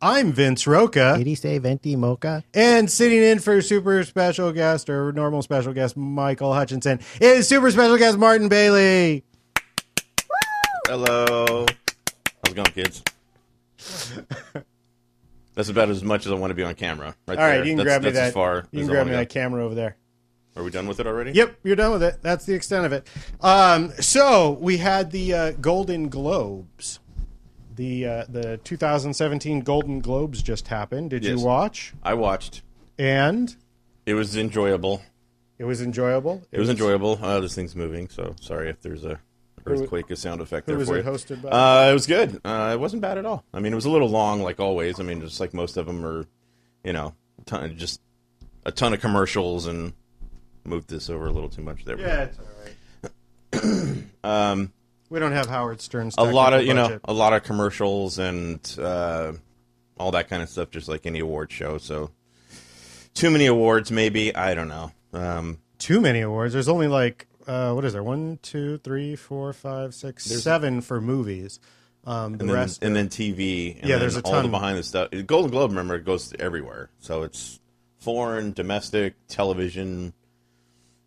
I'm Vince Roca. Did he say venti mocha? And sitting in for super special guest or normal special guest Michael Hutchinson is super special guest Martin Bailey. Hello. How's it going, kids? That's about as much as I want to be on camera. Right All right, there. you can that's, grab me that's that. As far you can grab me wanna that camera over there. Are we done with it already? Yep, you're done with it. That's the extent of it. Um, so we had the uh, Golden Globes. The uh, the 2017 Golden Globes just happened. Did Yes. you watch? I watched. And It was enjoyable. it was enjoyable. It was enjoyable. Uh, this thing's moving, so sorry if there's a earthquake, a sound effect Who there was for it you. hosted by? Uh, it was good. Uh, it wasn't bad at all. I mean, it was a little long, like always. I mean, just like most of them are, you know, ton, just a ton of commercials and moved this over a little too much there. yeah, it's all right. Um, We don't have Howard Stern's. a lot of you know a lot of commercials and uh, all that kind of stuff, just like any award show. So too many awards, maybe I don't know. Um, too many awards. There's only like uh, what is there? One, two, three, four, five, six, seven for movies. Um, the and then rest, and then TV. And Yeah, then there's a all the ton. behind the stuff. Golden Globe, remember, it goes everywhere. So it's foreign, domestic, television,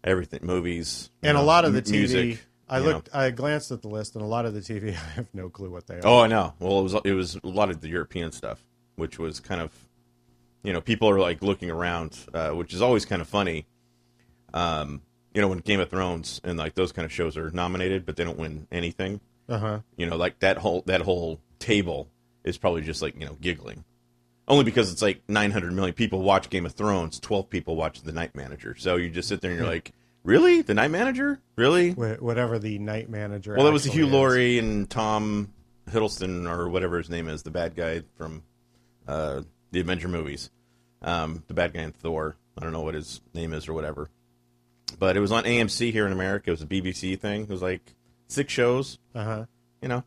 everything, movies, you and a lot of the TV. music. I looked. I glanced at the list, and a lot of the TV. I have no clue what they are. Oh, I know. Well, it was it was a lot of the European stuff, which was kind of, you know, people are like looking around, uh, which is always kind of funny. Um, you know, when Game of Thrones and like those kind of shows are nominated, but they don't win anything. Uh huh. you know like that whole that whole table is probably just like you know giggling only because it's like 900 million people watch game of thrones 12 people watch the night manager so you just sit there and you're like really? The night manager? Really? Wh- Whatever the night manager. well that was hugh is. laurie and tom hiddleston or whatever his name is the bad guy from uh, the avenger movies. Um, the bad guy in thor. I don't know what his name is or whatever. But it was on amc here in america. It was a bbc thing. It was like six shows. Uh huh. you know,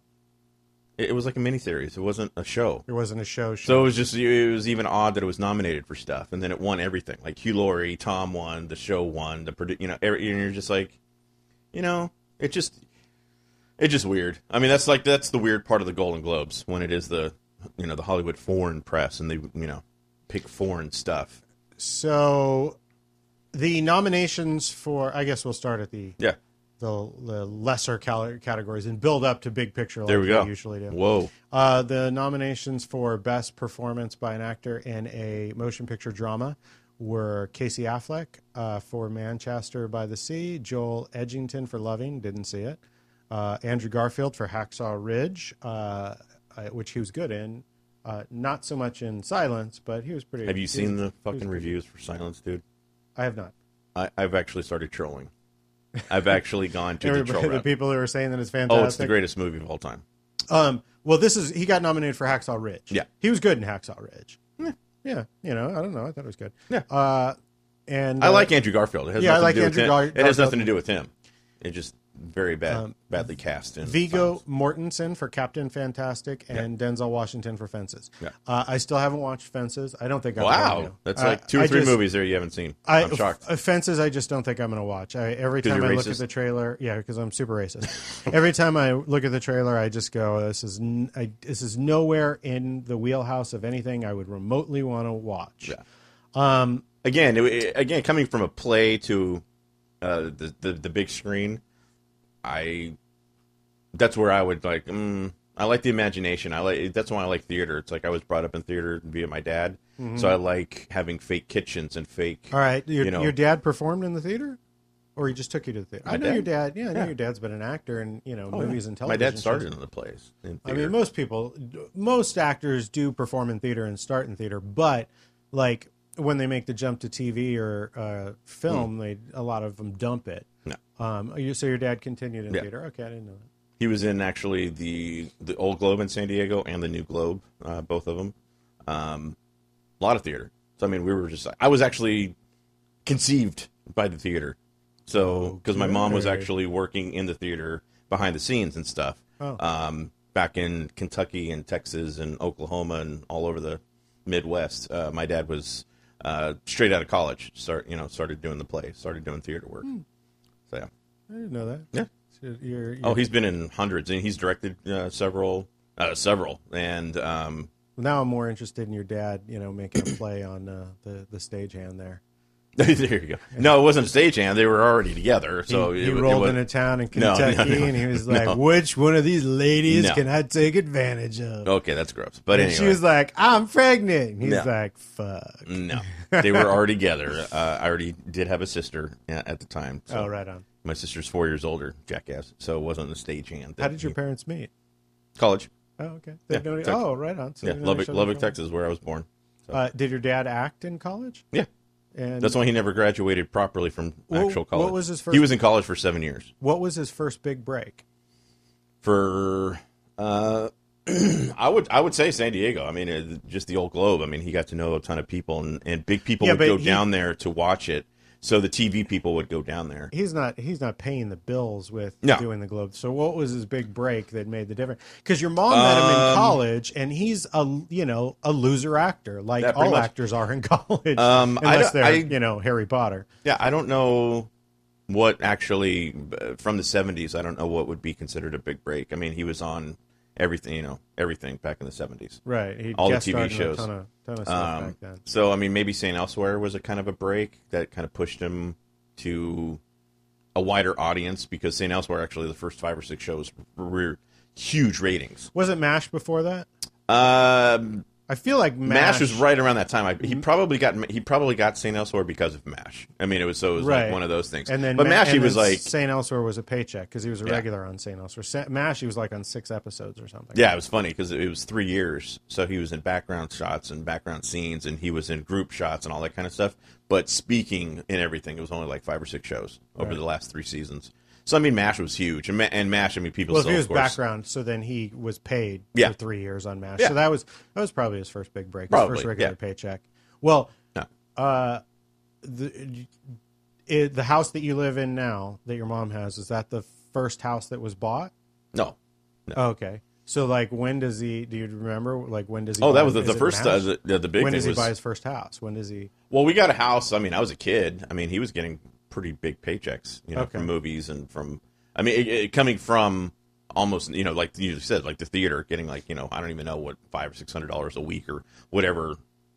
it, it was like a miniseries. It wasn't a show. It wasn't a show. show. So it was just it was even odd that it was nominated for stuff, and then it won everything. Like Hugh Laurie, Tom won, the show won, the produ- you know, every, and you're just like, you know, it just it's just weird. I mean, that's like that's the weird part of the Golden Globes when it is the you know the Hollywood foreign press and they you know pick foreign stuff. So, the nominations for I guess we'll start at the Yeah, the, the lesser cal- categories and build up to big picture like there we go. usually do. Whoa, Uh, the nominations for best performance by an actor in a motion picture drama were Casey Affleck uh, for Manchester by the Sea, Joel Edgerton for Loving, didn't see it, uh, Andrew Garfield for Hacksaw Ridge, uh, uh, which he was good in. Uh, not so much in Silence, but he was pretty. have you seen was- the fucking reviews for Silence, dude? I have not. I, I've actually started trolling. I've actually gone to the troll the route. people who are saying that it's fantastic. Oh, it's the greatest movie of all time. Um, well, this is he got nominated for Hacksaw Ridge. Yeah. he was good in Hacksaw Ridge. Yeah, you know, I don't know, I thought it was good. Yeah. uh, and I uh, like Andrew Garfield. It has yeah, I like Andrew with Gar- him. It has nothing to do with him. It just very bad, badly cast. In Viggo. Mortensen for Captain Fantastic and Denzel Washington for Fences. Yeah. Uh, I still haven't watched Fences. I don't think I'm Wow, that's Uh, like two or I three just- movies there you haven't seen. I, I'm shocked. F- Fences, I just don't think I'm going to watch. I, every time I you're look at the trailer, yeah, because I'm super racist. every time I look at the trailer, I just go, "This is n- I, this is nowhere in the wheelhouse of anything I would remotely want to watch." Yeah. Um, again, it- again, coming from a play to uh, the, the the big screen, I that's where I would like. Mm, I like the imagination. I like that's why I like theater. It's like I was brought up in theater via my dad, so I like having fake kitchens and fake. Mm-hmm. all right, your, You know. your dad performed in the theater, or he just took you to the theater? I know dad. your dad. Yeah, I know Yeah. your dad's been an actor in you know Oh, yeah. movies and television. My dad started shows. in the plays. In I mean, most people, most actors do perform in theater and start in theater, but like when they make the jump to TV or uh, film, they a lot of them dump it. No. Um, you, so your dad continued in Yeah. theater. Okay, I didn't know that. He was in actually the the old Globe in San Diego and the new Globe, uh, both of them. Um, a lot of theater. So I mean, we were just. I was actually conceived by the theater. So because my mom was actually working in the theater behind the scenes and stuff. Oh. Um, back in Kentucky and Texas and Oklahoma and all over the Midwest. Uh, my dad was uh, straight out of college. Start you know started doing the play, started doing theater work. So yeah. I didn't know that. Yeah. So you're, you're, Oh, he's been in hundreds, and he's directed uh, several, uh, several, and um, Now I'm more interested in your dad, you know, making a play on uh, the the stagehand there. there you go. No, it wasn't a stagehand. They were already together. So he, it, he it rolled was- into town in No, no, Kentucky, no. and he was like, No. "Which one of these ladies No. can I take advantage of?" Okay, that's gross. But and anyway, she was like, "I'm pregnant." And he's like, "Fuck." no, they were already together. Uh, I already did have a sister uh, at the time. So Oh, right on. My sister's four years older, jackass. So it wasn't the stagehand. How did your parents meet? college? Oh, okay. They Yeah, oh, right on. So Yeah, Lubbock, Lubbock, Texas, where I was born. Uh, did your dad act in college? Yeah, And that's why he never graduated properly from Well, actual what college. was his He was in college for seven years. what was his first big break? for uh I would I would say San Diego. I mean, uh, just the old Globe. I mean, he got to know a ton of people, and, and big people Yeah, would go he- down there to watch it. So the TV people would go down there. He's not. He's not paying the bills with No. doing the Globe. So what was his big break that made the difference? Because your mom met him in Um, college, and he's a you know a loser actor, like all much. actors are in college, Um, unless they're I- you know Harry Potter. Yeah, I don't know what actually uh, from the '70s. I don't know what would be considered a big break. I mean, he was on everything, you know, everything back in the '70s. Right. He All the TV shows. A ton of, ton of stuff Um, back then. so I mean, maybe St. Elsewhere was a kind of a break that kind of pushed him to a wider audience because St. Elsewhere actually the first five or six shows were huge ratings. Was it Mash before that? Um, I feel like Mash, Mash, was right around that time. I, he mm-hmm. probably got he probably got St. Elsewhere because of Mash. I mean, it was so it was Right. like one of those things. And then, but Ma- Mash, he was like, Saint Elsewhere was a paycheck because he was a Yeah. regular on Saint Elsewhere. Sa- Mash, he was like on six episodes or something. yeah, it was funny because it was three years. So he was in background shots and background scenes, and he was in group shots and all that kind of stuff. But speaking and everything, it was only like five or six shows over Right. the last three seasons. So I mean, Mash was huge, and, Ma- and Mash, I mean, people Well, still, he was background, so then he was paid Yeah. for three years on Mash. Yeah. So that was that was probably his first big break, his first regular yeah. paycheck. Well, No. uh, the it, the house that you live in now that your mom has is that the first house that was bought? No, Oh, okay. So like, when does he? Do you remember? Like, when does he? oh, that was the, the first uh, the, the big when does he was buy his first house? When does he? Well, we got a house. I mean, I was a kid. I mean, he was getting pretty big paychecks, you know, Okay. from movies and from. I mean, it, it, coming from almost, you know, like you said, like the theater, getting like, you know, I don't even know what five or six hundred dollars a week or whatever,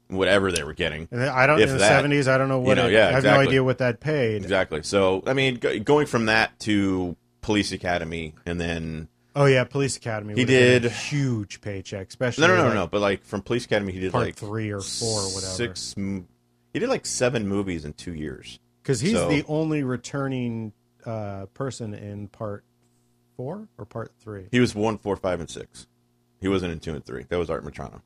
whatever they were getting. And I don't If in the seventies. I don't know what. know, it- yeah, I have no idea what that paid. Exactly. So, I mean, go, going from that to Police Academy, and then Oh yeah, Police Academy. He did- huge paycheck, especially no, no, no, like, no, but like from Police Academy, he did part like three or four or whatever. Six. He did like seven movies in two years. Because he's So- the only returning uh, person in part four or part three. He was one, four, five, and six. He wasn't in two and three. That was Art Metrano.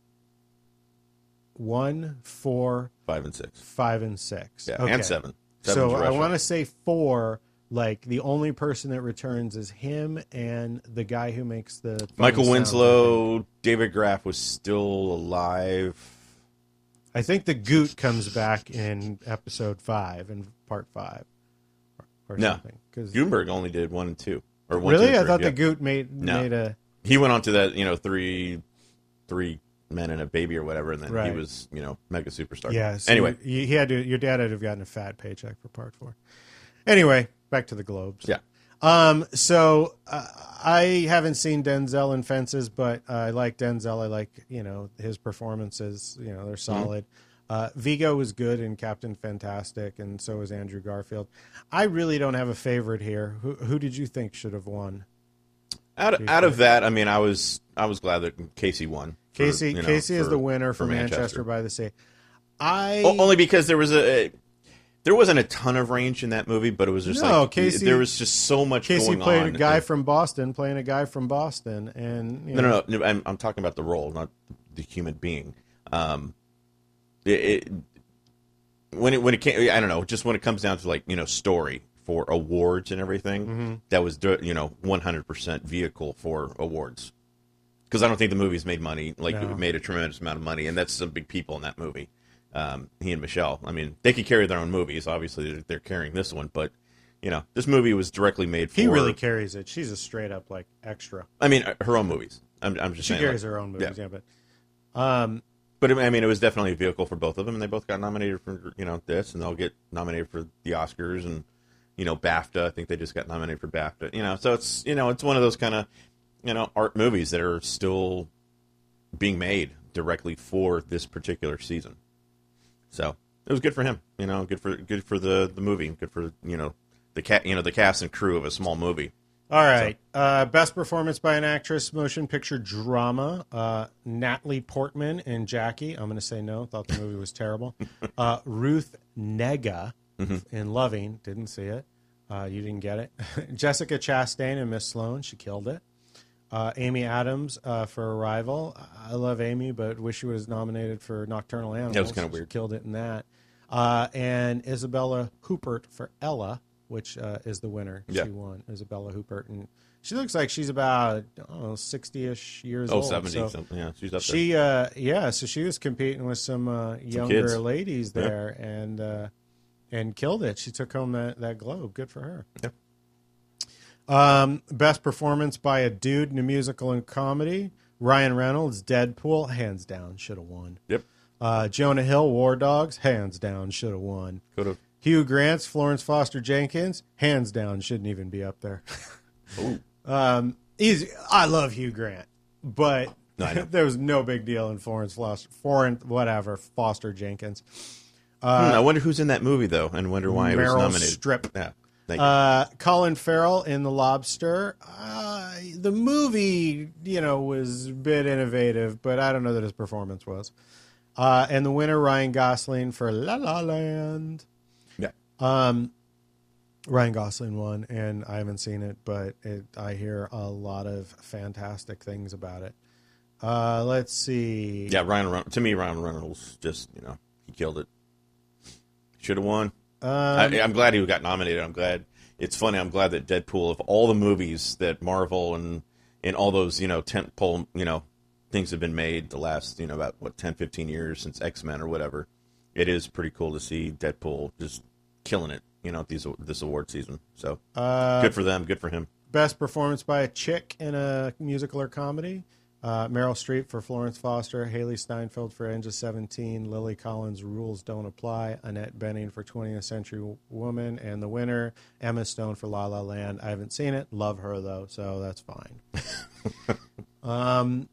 One, four, Five and six. five, and six. Yeah, Okay. and seven. So Seven's I want to say four. Like the only person that returns is him and the guy who makes the Michael sounds, I think. Winslow, David Graf was still alive. I think the Goot comes back in episode five in part five, or, or No. something. Because Guttenberg only did one and two, or one. really, two, I thought yeah. the Goot made No. made a he went on to that, you know, three, three men and a baby or whatever, and then Right. he was, you know, mega superstar. Yeah. So anyway, he, he had to. Your dad had to have gotten a fat paycheck for part four. Anyway, back to the Globes. yeah, Um. So uh, I haven't seen Denzel in Fences, but uh, I like Denzel. I like you know his performances. You know they're Mm-hmm. Uh, Viggo was good in Captain Fantastic, and so was Andrew Garfield. I really don't have a favorite here. Who who did you think should have won? out of, out of that, I mean, I was I was glad that Casey won. for, Casey you know, Casey is the winner for, Manchester. by the Sea. I O- only because there was a. a- there wasn't a ton of range in that movie, but it was just No, like Casey- there was just so much Casey played a guy And- from Boston, playing a guy from Boston, and you No, know, no, no. no I'm, I'm talking about the role, not the human being. Um, it, it when it when it came, I don't know. Just when it comes down to like you know story for awards and everything, Mm-hmm. that was you know 100 percent vehicle for awards. Because I don't think the movie's made money. Like No. it made a tremendous amount of money, and that's some big people in that movie. Um, he and Michelle. I mean, they could carry their own movies. Obviously, they're, they're carrying this one, but you know, this movie was directly made for. he really carries it. She's a straight up like extra. I mean, her own movies. I'm, I'm just She saying. carries like- her own movies, yeah. yeah, but um, But I mean, it was definitely a vehicle for both of them, and they both got nominated for you know this, and they'll get nominated for the Oscars and you know BAFTA. I think they just got nominated for BAFTA. You know, so it's you know it's one of those kind of you know art movies that are still being made directly for this particular season. So it was good for him. You know, good for good for the the movie. Good for you know the cat. You know the cast and crew of a small movie. All right. Uh, best performance by an actress, motion picture drama. Uh, Natalie Portman and Jackie. I'm going to say no. Thought the movie was terrible. Uh, Ruth Negga in Loving. Didn't see it. Uh, you didn't get it. Jessica Chastain and Miss Sloane. She killed it. Uh, Amy Adams uh, for Arrival. I love Amy, but wish she was nominated for Nocturnal Animals. That was kinda She weird. Killed it in that. Uh, and Isabella Huppert for Ella, which uh, is the winner. Yeah. She won. Isabella Huppert, and she looks like she's about I don't know, sixty-ish years Oh, old. 70 so something. Yeah, she's up there. she, uh, yeah, so she was competing with some uh, younger kids. ladies Yeah. there, and uh, and killed it. She took home that that globe. Good for her. Yeah. Um, best performance by a dude in a musical and comedy. Ryan Reynolds, Deadpool, hands down, should have won. Yep. Uh, Jonah Hill, War Dogs, hands down, should have won. Could have. Hugh Grant's Florence Foster Jenkins, hands down, shouldn't even be up there. um, he's, I love Hugh Grant, but No, there was no big deal in Florence Foster, foreign, whatever, Foster Jenkins. Hmm, I wonder who's in that movie though, and wonder why it was Meryl nominated. Streep. Yeah. Uh, Colin Farrell in The Lobster. Uh, the movie, you know, was a bit innovative, but I don't know that his performance was. Uh, and the winner, Ryan Gosling for La La Land. Yeah. Ryan Gosling won, and I haven't seen it, but it, I hear a lot of fantastic things about it. Uh, let's see. Yeah, Ryan. To me, Ryan Reynolds just you know he killed it. Should have won. Um, I, I'm glad he got nominated. I'm glad. It's funny. I'm glad that Deadpool, of all the movies that Marvel and and all those you know tentpole you know things have been made the last you know about what 10, 15 years since X Men or whatever. It is pretty cool to see Deadpool just killing it. You know these this award season. So Uh, good for them. Good for him. Best performance by a chick in a musical or comedy. Uh, Meryl Streep for Florence Foster, Hailee Steinfeld for Engine 17, Lily Collins, Rules Don't Apply, Annette Bening for 20th Century Woman, and the winner, Emma Stone for La La Land. I haven't seen it. Love her, though, so that's fine. um,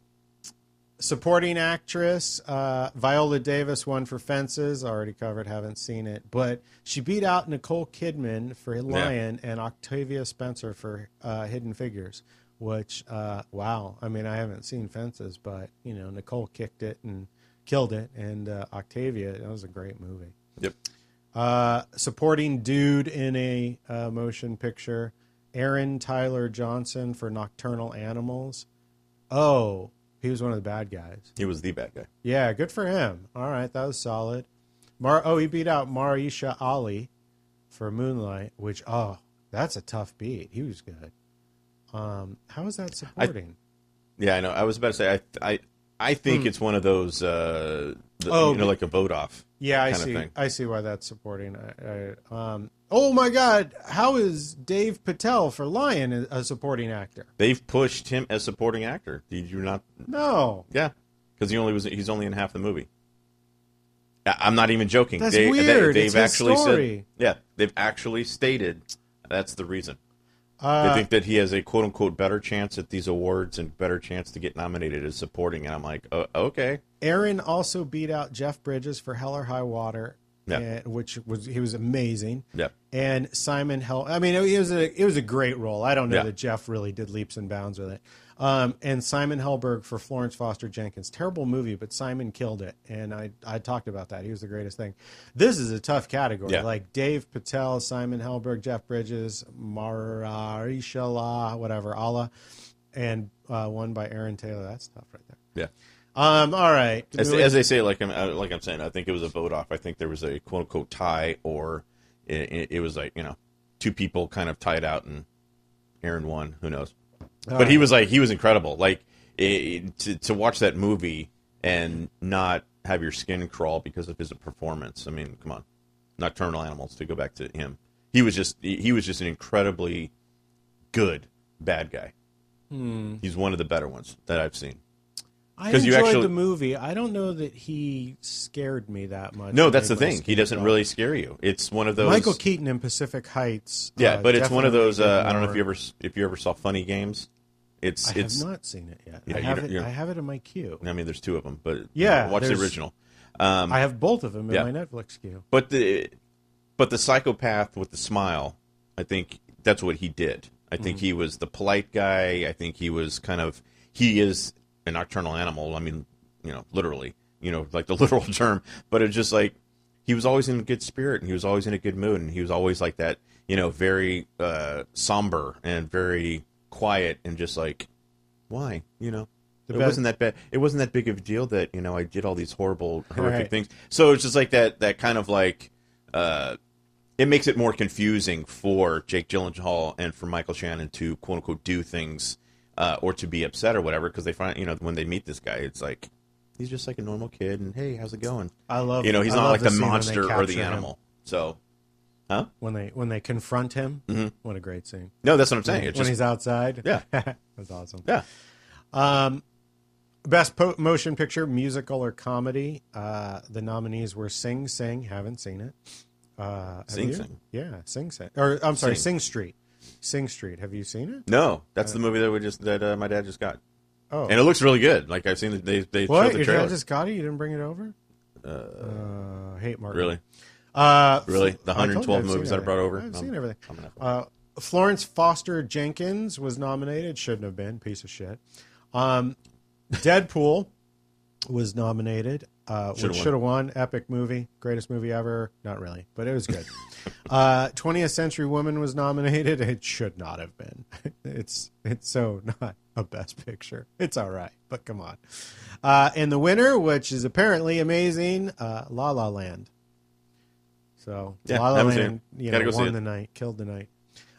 supporting actress, uh, Viola Davis won for Fences. Already covered, haven't seen it. But she beat out Nicole Kidman for Lion and Octavia Spencer for uh, Hidden Figures which uh, wow i mean i haven't seen fences but you know nicole kicked it and killed it and uh, octavia that was a great movie Yep. uh, supporting dude in a uh, motion picture aaron taylor johnson for nocturnal animals oh he was one of the bad guys He was the bad guy. yeah good for him all right that was solid Mar- oh he beat out marisha ali for moonlight which oh that's a tough beat he was good um, how is that supporting Yeah, I know. I was about to say I I I think it's one of those uh the, Oh, you know like a vote off. Yeah, I kind of see. thing. I see why that's supporting. I, I, um, oh my God, how is Dave Patel for Lion a, supporting actor? They've pushed him as supporting actor. Did you not? No, Yeah, because he only was he's only in half the movie. I'm not even joking. That's they, weird. They, It's have actually story. said, yeah, they've actually stated that's the reason. uh, they think that he has a quote unquote better chance at these awards and better chance to get nominated as supporting. And I'm like, uh, okay, Aaron also beat out Jeff Bridges for Hell or High Water, Yeah. and- which was he was amazing. yeah, And Simon Hell. I mean, it was a it was a great role. I don't know Yeah. that Jeff really did leaps and bounds with it. Um, and Simon Helberg for Florence Foster Jenkins. Terrible movie, but Simon killed it. And I I talked about that. He was the greatest thing. This is a tough category. Yeah. Like Dave Patel, Simon Helberg, Jeff Bridges, Marisha La, whatever, Allah, and uh, one by Aaron Taylor. That's tough right there. yeah. Um, all right. As, as they say, like I'm uh, like I'm saying, I think it was a vote off. I think there was a quote unquote tie, or it, it, was like you know two people kind of tied out, and Aaron won. Who knows? but he was like he was incredible. Like it, to to watch that movie and not have your skin crawl because of his performance. I mean, come on, Nocturnal Animals. To go back to him, he was just he, he was just an incredibly good bad guy. He's one of the better ones that I've seen. I 'cause you enjoyed actually- the movie. I don't know that he scared me that much. No, that's the thing. He doesn't really scare you. It's one of those. Michael Keaton in Pacific Heights. Yeah, uh, but it's one of those. Uh, I don't know if you ever if you ever saw Funny Games. It's I it's. have not seen it yet. Yeah, I have it. I have it in my queue. I mean, there's two of them, but Yeah, watch the original. Um, I have both of them in Yeah. my Netflix queue. But the but the psychopath with the smile, I think that's what he did. I think Mm-hmm. he was the polite guy. I think he was kind of he is a nocturnal animal. I mean, you know, literally, you know, like the literal term. But it's just like he was always in a good spirit and he was always in a good mood and he was always like that, you know, very uh, somber and very quiet and just like why, you know. The it best- wasn't that bad. It wasn't that big of a deal that you know I did all these horrible, horrific Right. things. So it's just like that. That kind of like, uh, it makes it more confusing for Jake Gyllenhaal and for Michael Shannon to quote unquote do things uh, or to be upset or whatever because they find you know when they meet this guy, it's like he's just like a normal kid and hey, how's it going? I love. You know, he's I not like the they monster or the him. animal. So, huh? when they when they confront him. Mhm. What a great scene! No, that's what I'm saying. It's when just he's outside. Yeah. that's awesome. yeah. Um, best po- motion picture, musical or comedy. Uh, the nominees were Sing Sing. Haven't seen it. Uh, Sing you? Sing. Yeah, Sing Sing. Or I'm sorry, Sing. Sing Street. Sing Street. Have you seen it? No, that's the movie that we just that uh, my dad just got, Oh, and it looks really good. Like I've seen the, they they what? showed the Your trailer. dad just got it. You didn't bring it over. Uh, hate Martin. really, Uh, really, the I told you 112 I've seen movies that I everything. brought over. I've seen everything. I'm gonna have to- Uh, Florence Foster Jenkins was nominated. Shouldn't have been. Piece of shit. Um, Deadpool was nominated. Uh, won. should have won. Epic movie, greatest movie ever. Not really, but it was good. uh, 20th Century Woman was nominated. It should not have been. It's it's so not a best picture. It's all right, but come on. Uh, and the winner, which is apparently amazing, uh, La La Land. So Yeah, La La Land, you know, won the night, killed the night.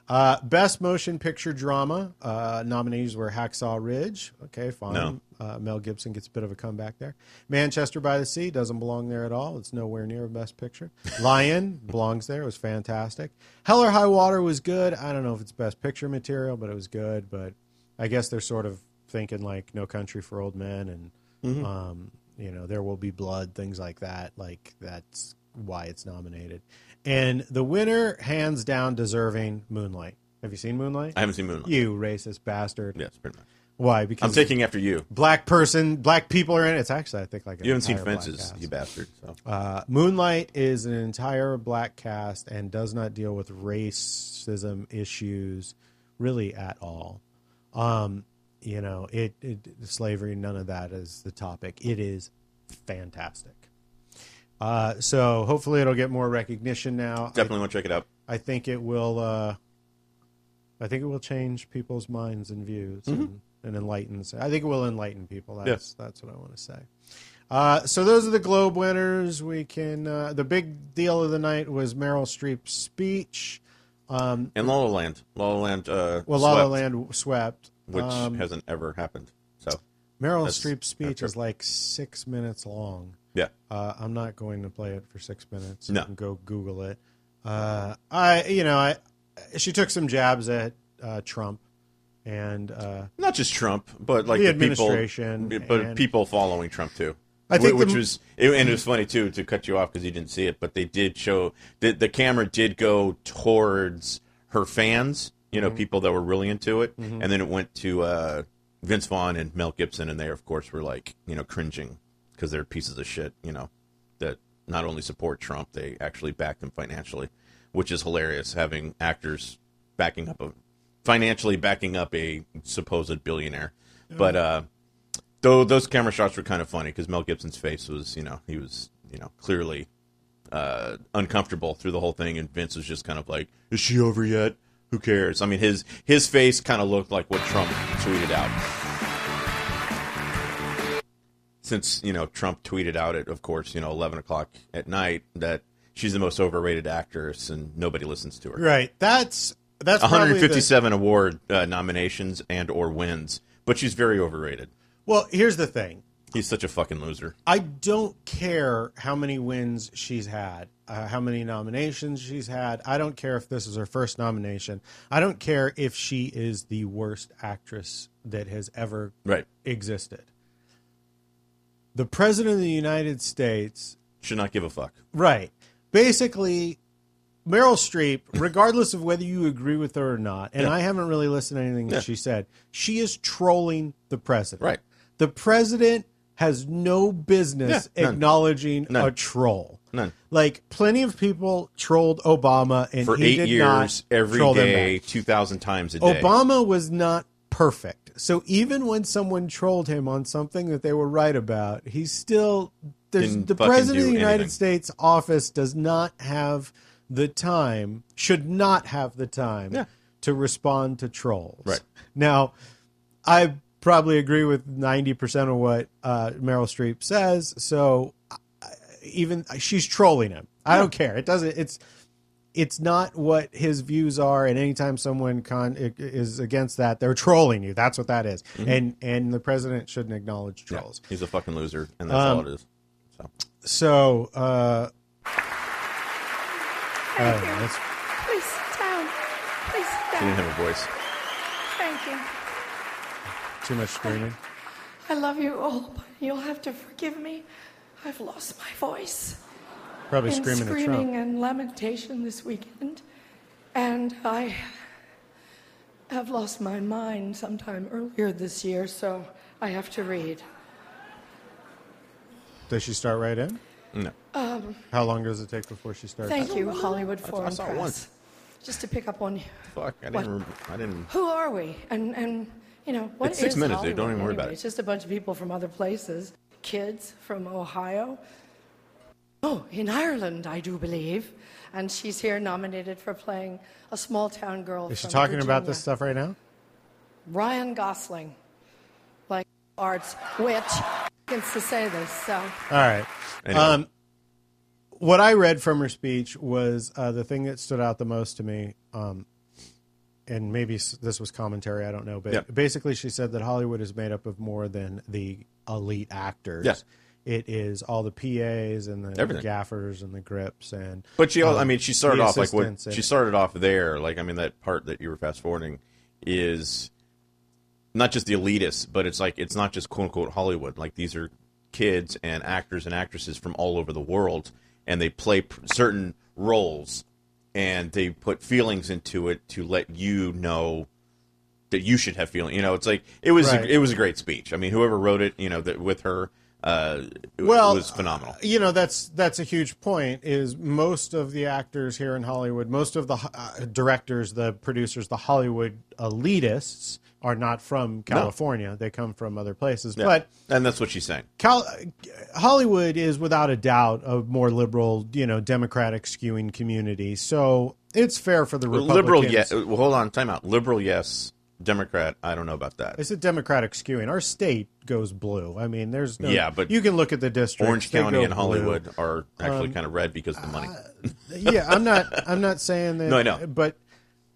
Uh, best motion picture drama uh, nominees were Hacksaw Ridge. Okay, fine. No. Uh, Mel Gibson gets a bit of a comeback there. Manchester by the Sea doesn't belong there at all. It's nowhere near a best picture. Lion belongs there. It was fantastic. Hell or High Water was good. I don't know if it's best picture material, but it was good. But I guess they're sort of thinking like No Country for Old Men and Mm-hmm. um, you know There Will Be Blood, things like that. Like that's why it's nominated. And the winner, hands down, deserving Moonlight. Have you seen Moonlight? I haven't seen Moonlight. You racist bastard. Yes, pretty much. Why? Because I'm taking after you. black person, black people are in it. It's actually, I think, like You haven't seen Fences, you bastard. So Uh, Moonlight is an entire black cast and does not deal with racism issues really at all. Um, you know, it, it slavery, none of that is the topic. It is fantastic. Uh, so hopefully it'll get more recognition now. I definitely want to check it out. I think it will. Uh, I think it will change people's minds and views and, and enlightens. I think it will enlighten people. That's that's what I want to say. Uh, so those are the Globe winners. We can. Uh, the big deal of the night was Meryl Streep's speech. Um, And La La Land, La La Land, uh, well, La La Land swept. which Um, hasn't ever happened. So Meryl Streep's speech is like six minutes long. Yeah, Uh, I'm not going to play it for six minutes. No. You can go Google it. Uh, I, you know, I, she took some jabs at uh, Trump and uh, not just Trump, but like The the, people, administration but and- people following Trump too. I think which the- was it, and it was funny too to cut you off because you didn't see it, but they did show the the camera did go towards her fans, you Mm-hmm. know, people that were really into it, and then it went to uh, Vince Vaughn and Mel Gibson, and they of course were like you know cringing because they're pieces of shit, you know, that not only support Trump, they actually back him financially, which is hilarious having actors backing up a financially backing up a supposed billionaire, but uh though those camera shots were kind of funny because Mel Gibson's face was, you know, he was, you know, clearly uh, uncomfortable through the whole thing, and Vince was just kind of like, "Is she over yet? Who cares?" I mean, his his face kind of looked like what Trump tweeted out. Since you know Trump tweeted out at, of course, you know, eleven o'clock at night that she's the most overrated actress and nobody listens to her. right. That's that's probably the- 157 award uh, nominations and or wins, but she's very overrated. well, here's the thing. He's such a fucking loser. I don't care how many wins she's had, uh, how many nominations she's had. I don't care if this is her first nomination. I don't care if she is the worst actress that has ever Right. existed. The president of the United States, Should not give a fuck. right, basically Meryl Streep, regardless of whether you agree with her or not, and I haven't really listened to anything that Yeah. she said, she is trolling the president. Right. The president has no business Yeah, none. acknowledging None. a troll. None. Like plenty of people trolled Obama, and For he eight did years, not every day, back. 2,000 times a day. Obama was not perfect. So even when someone trolled him on something that they were right about, he still there's Didn't the president of the United anything. States office does not have the time, should not have the time Yeah. to respond to trolls. Right. Now, I probably agree with 90% of what uh, Meryl Streep says, so even she's trolling him. I don't care. It doesn't it's it's not what his views are and anytime someone con is against that they're trolling you that's what that is. Mm-hmm. and and the president shouldn't acknowledge trolls He's a fucking loser, and that's Um, all it is. So so uh I Thank don't you. that's Please sit down. Please sit he didn't have a voice. Thank you. too much screaming I love you all, but you'll have to forgive me. I've lost my voice probably in screaming at screaming trump and lamentation this weekend, and I have lost my mind sometime earlier this year, so I have to read. does she start right in No. Um, how long does it take before she starts Thank you, Hollywood Foreign saw it Press. once. Just to pick up on Fuck. I didn't. rem- I didn't. who are we? And and you know what It's six is minutes, dude. Don't Hollywood even worry anyway? about it. It's just a bunch of people from other places, kids from Ohio. Oh, in Ireland, I do believe, and she's here nominated for playing a small town girl. is she from talking about this stuff right now Ryan Gosling, like arts, which gets to say this. So all right Anyway. um what I read from her speech was uh, the thing that stood out the most to me, um, and maybe this was commentary, I don't know, but Yeah. basically she said that Hollywood is made up of more than the elite actors. Yeah. It is all the PAs and the Everything. gaffers and the grips and But she, al- I um, mean, she started off like what she started off there. Like, I mean, that part that you were fast forwarding is not just the elitists, but it's like it's not just quote unquote Hollywood. Like these are kids and actors and actresses from all over the world, and they play certain roles, and they put feelings into it to let you know that you should have feeling. You know, it's like it was Right. a, it was a great speech. I mean, whoever wrote it, you know, that with her, uh, it well, was phenomenal. You know, that's that's a huge point. Is most of the actors here in Hollywood, most of the uh, directors, the producers, the Hollywood elitists are not from California. They come from other places. Yeah. But and that's what she's saying. Cal- Hollywood is without a doubt a more liberal, you know, democratic skewing community. So it's fair for the Republicans. Liberal, yes. Well, hold on, time out. Liberal, yes. Democrat, I don't know about that. It's a democratic skewing. Our state goes blue. I mean, there's no. Yeah, but you can look at the district. Orange County and Hollywood blue. are actually kind of red because of the money. yeah, I'm not. I'm not saying that. No, I know. But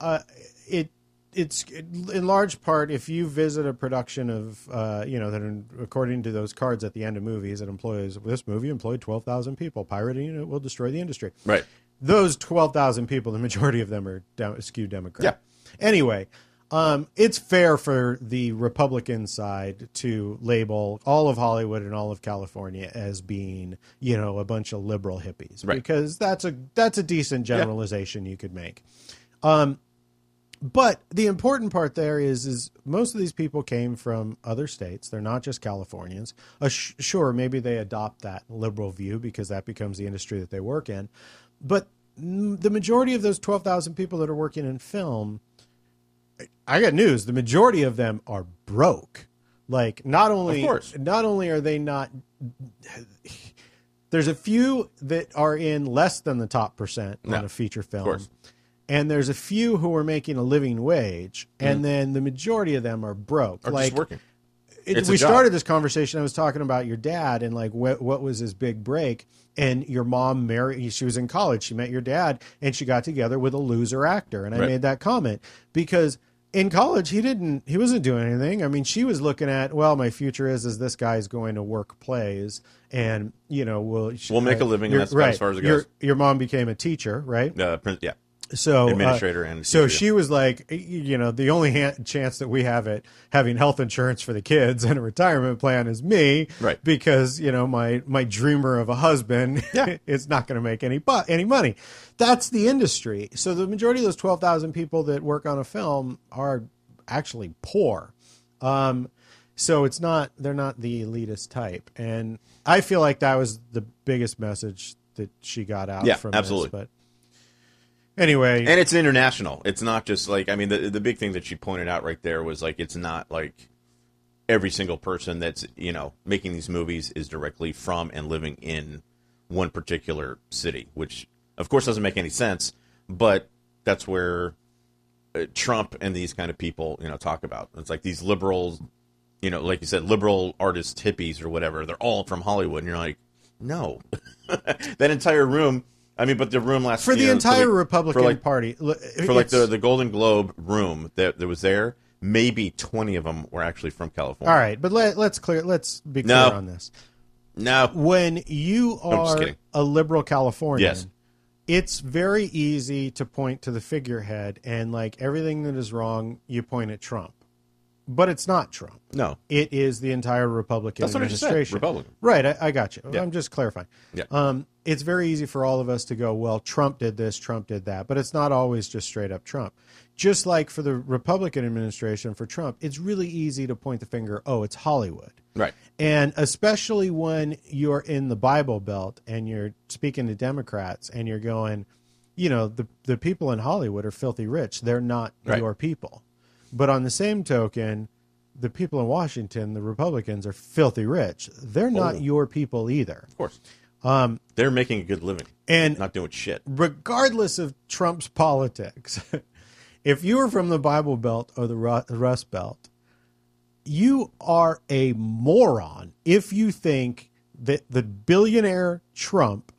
uh, it it's in large part if you visit a production of uh, you know that according to those cards at the end of movies it employs this movie employed twelve thousand people pirating it will destroy the industry. Right. Those twelve thousand people, the majority of them are dem- skew Democrat. Yeah. Anyway. Um, it's fair for the Republican side to label all of Hollywood and all of California as being, you know, a bunch of liberal hippies Right. because that's a that's a decent generalization you could make. Um, but the important part there is is most of these people came from other states. They're not just Californians. Uh, sh- sure, maybe they adopt that liberal view because that becomes the industry that they work in. But mm, the majority of those twelve thousand people that are working in film, I got news. The majority of them are broke. Like not only not only are they not there's a few that are in less than the top percent on a feature film. And there's a few who are making a living wage, and then the majority of them are broke. Mm-hmm. Are like working. it- we started this conversation. I was talking about your dad and like what what was his big break. And your mom married. She was in college. She met your dad, and she got together with a loser actor. And I Right. made that comment because in college he didn't. He wasn't doing anything. I mean, she was looking at. Well, my future is is this guy's going to work plays, and you know, we'll We'll make a living, and your- that's about as far as it Your, goes. your mom became a teacher, right? Uh, yeah. So uh, and so she was like you know the only ha- chance that we have at having health insurance for the kids and a retirement plan is me Right. because you know my my dreamer of a husband Yeah. is not going to make any bu- any money that's the industry so the majority of those 12,000 people that work on a film are actually poor um so it's not they're not the elitist type and i feel like that was the biggest message that she got out Yeah, from absolutely. this but anyway and it's international. It's not just like I mean the the big thing that she pointed out right there was like it's not like every single person that's you know making these movies is directly from and living in one particular city, which of course doesn't make any sense, but that's where uh, Trump and these kind of people you know talk about. It's like these liberals, you know, like you said, liberal artists, hippies or whatever. They're all from Hollywood, and you're like, no, that entire room. I mean, but the room last for the know, entire like- Republican for like Party. for like the the Golden Globe room that, that was there, maybe twenty of them were actually from California. all right, but let, let's clear. Let's be clear No. on this. No, When you are a liberal Californian, Yes. it's very easy to point to the figurehead and like everything that is wrong, you point at Trump. But it's not Trump. no. It is the entire Republican That's what I just said, administration. Republican. Right, I, I got you. Yeah. I'm just clarifying. Yeah. Um, it's very easy for all of us to go, well, Trump did this, Trump did that, but it's not always just straight up Trump. Just like for the Republican administration for Trump, it's really easy to point the finger, oh, it's Hollywood. Right. And especially when you're in the Bible Belt and you're speaking to Democrats and you're going, you know, the the people in Hollywood are filthy rich. They're not Right. your people. But on the same token, the people in Washington, the Republicans, are filthy rich. They're not Oh. your people either. Of course. Um, they're making a good living, And not doing shit. regardless of Trump's politics, if you are from the Bible Belt or the Rust Belt, you are a moron if you think that the billionaire Trump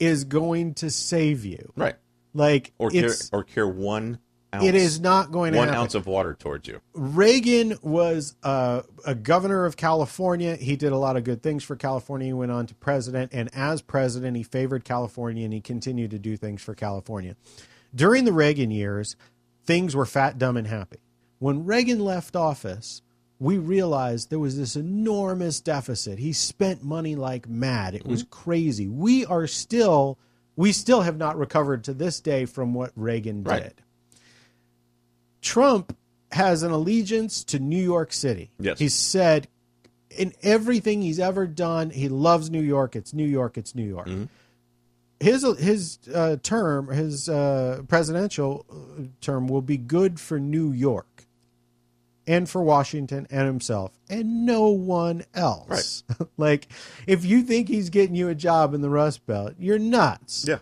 is going to save you. Right. Like Or care, or care one ounce. it is not going to one happen. ounce of water towards you. Reagan was uh, a governor of California. He did a lot of good things for California. He went on to president, and as president, he favored California, and he continued to do things for California. During the Reagan years, things were fat, dumb, and happy. When Reagan left office, we realized there was this enormous deficit. He spent money like mad. It was crazy. We are still, we still have not recovered to this day from what Reagan Right. Trump has an allegiance to New York City. Yes. He said in everything he's ever done, he loves New York. It's New York. It's New York. His his uh, term, his uh, presidential uh, term, will be good for New York, and for Washington and himself, and no one else. like, if you think he's getting you a job in the Rust Belt, you're nuts. Yeah.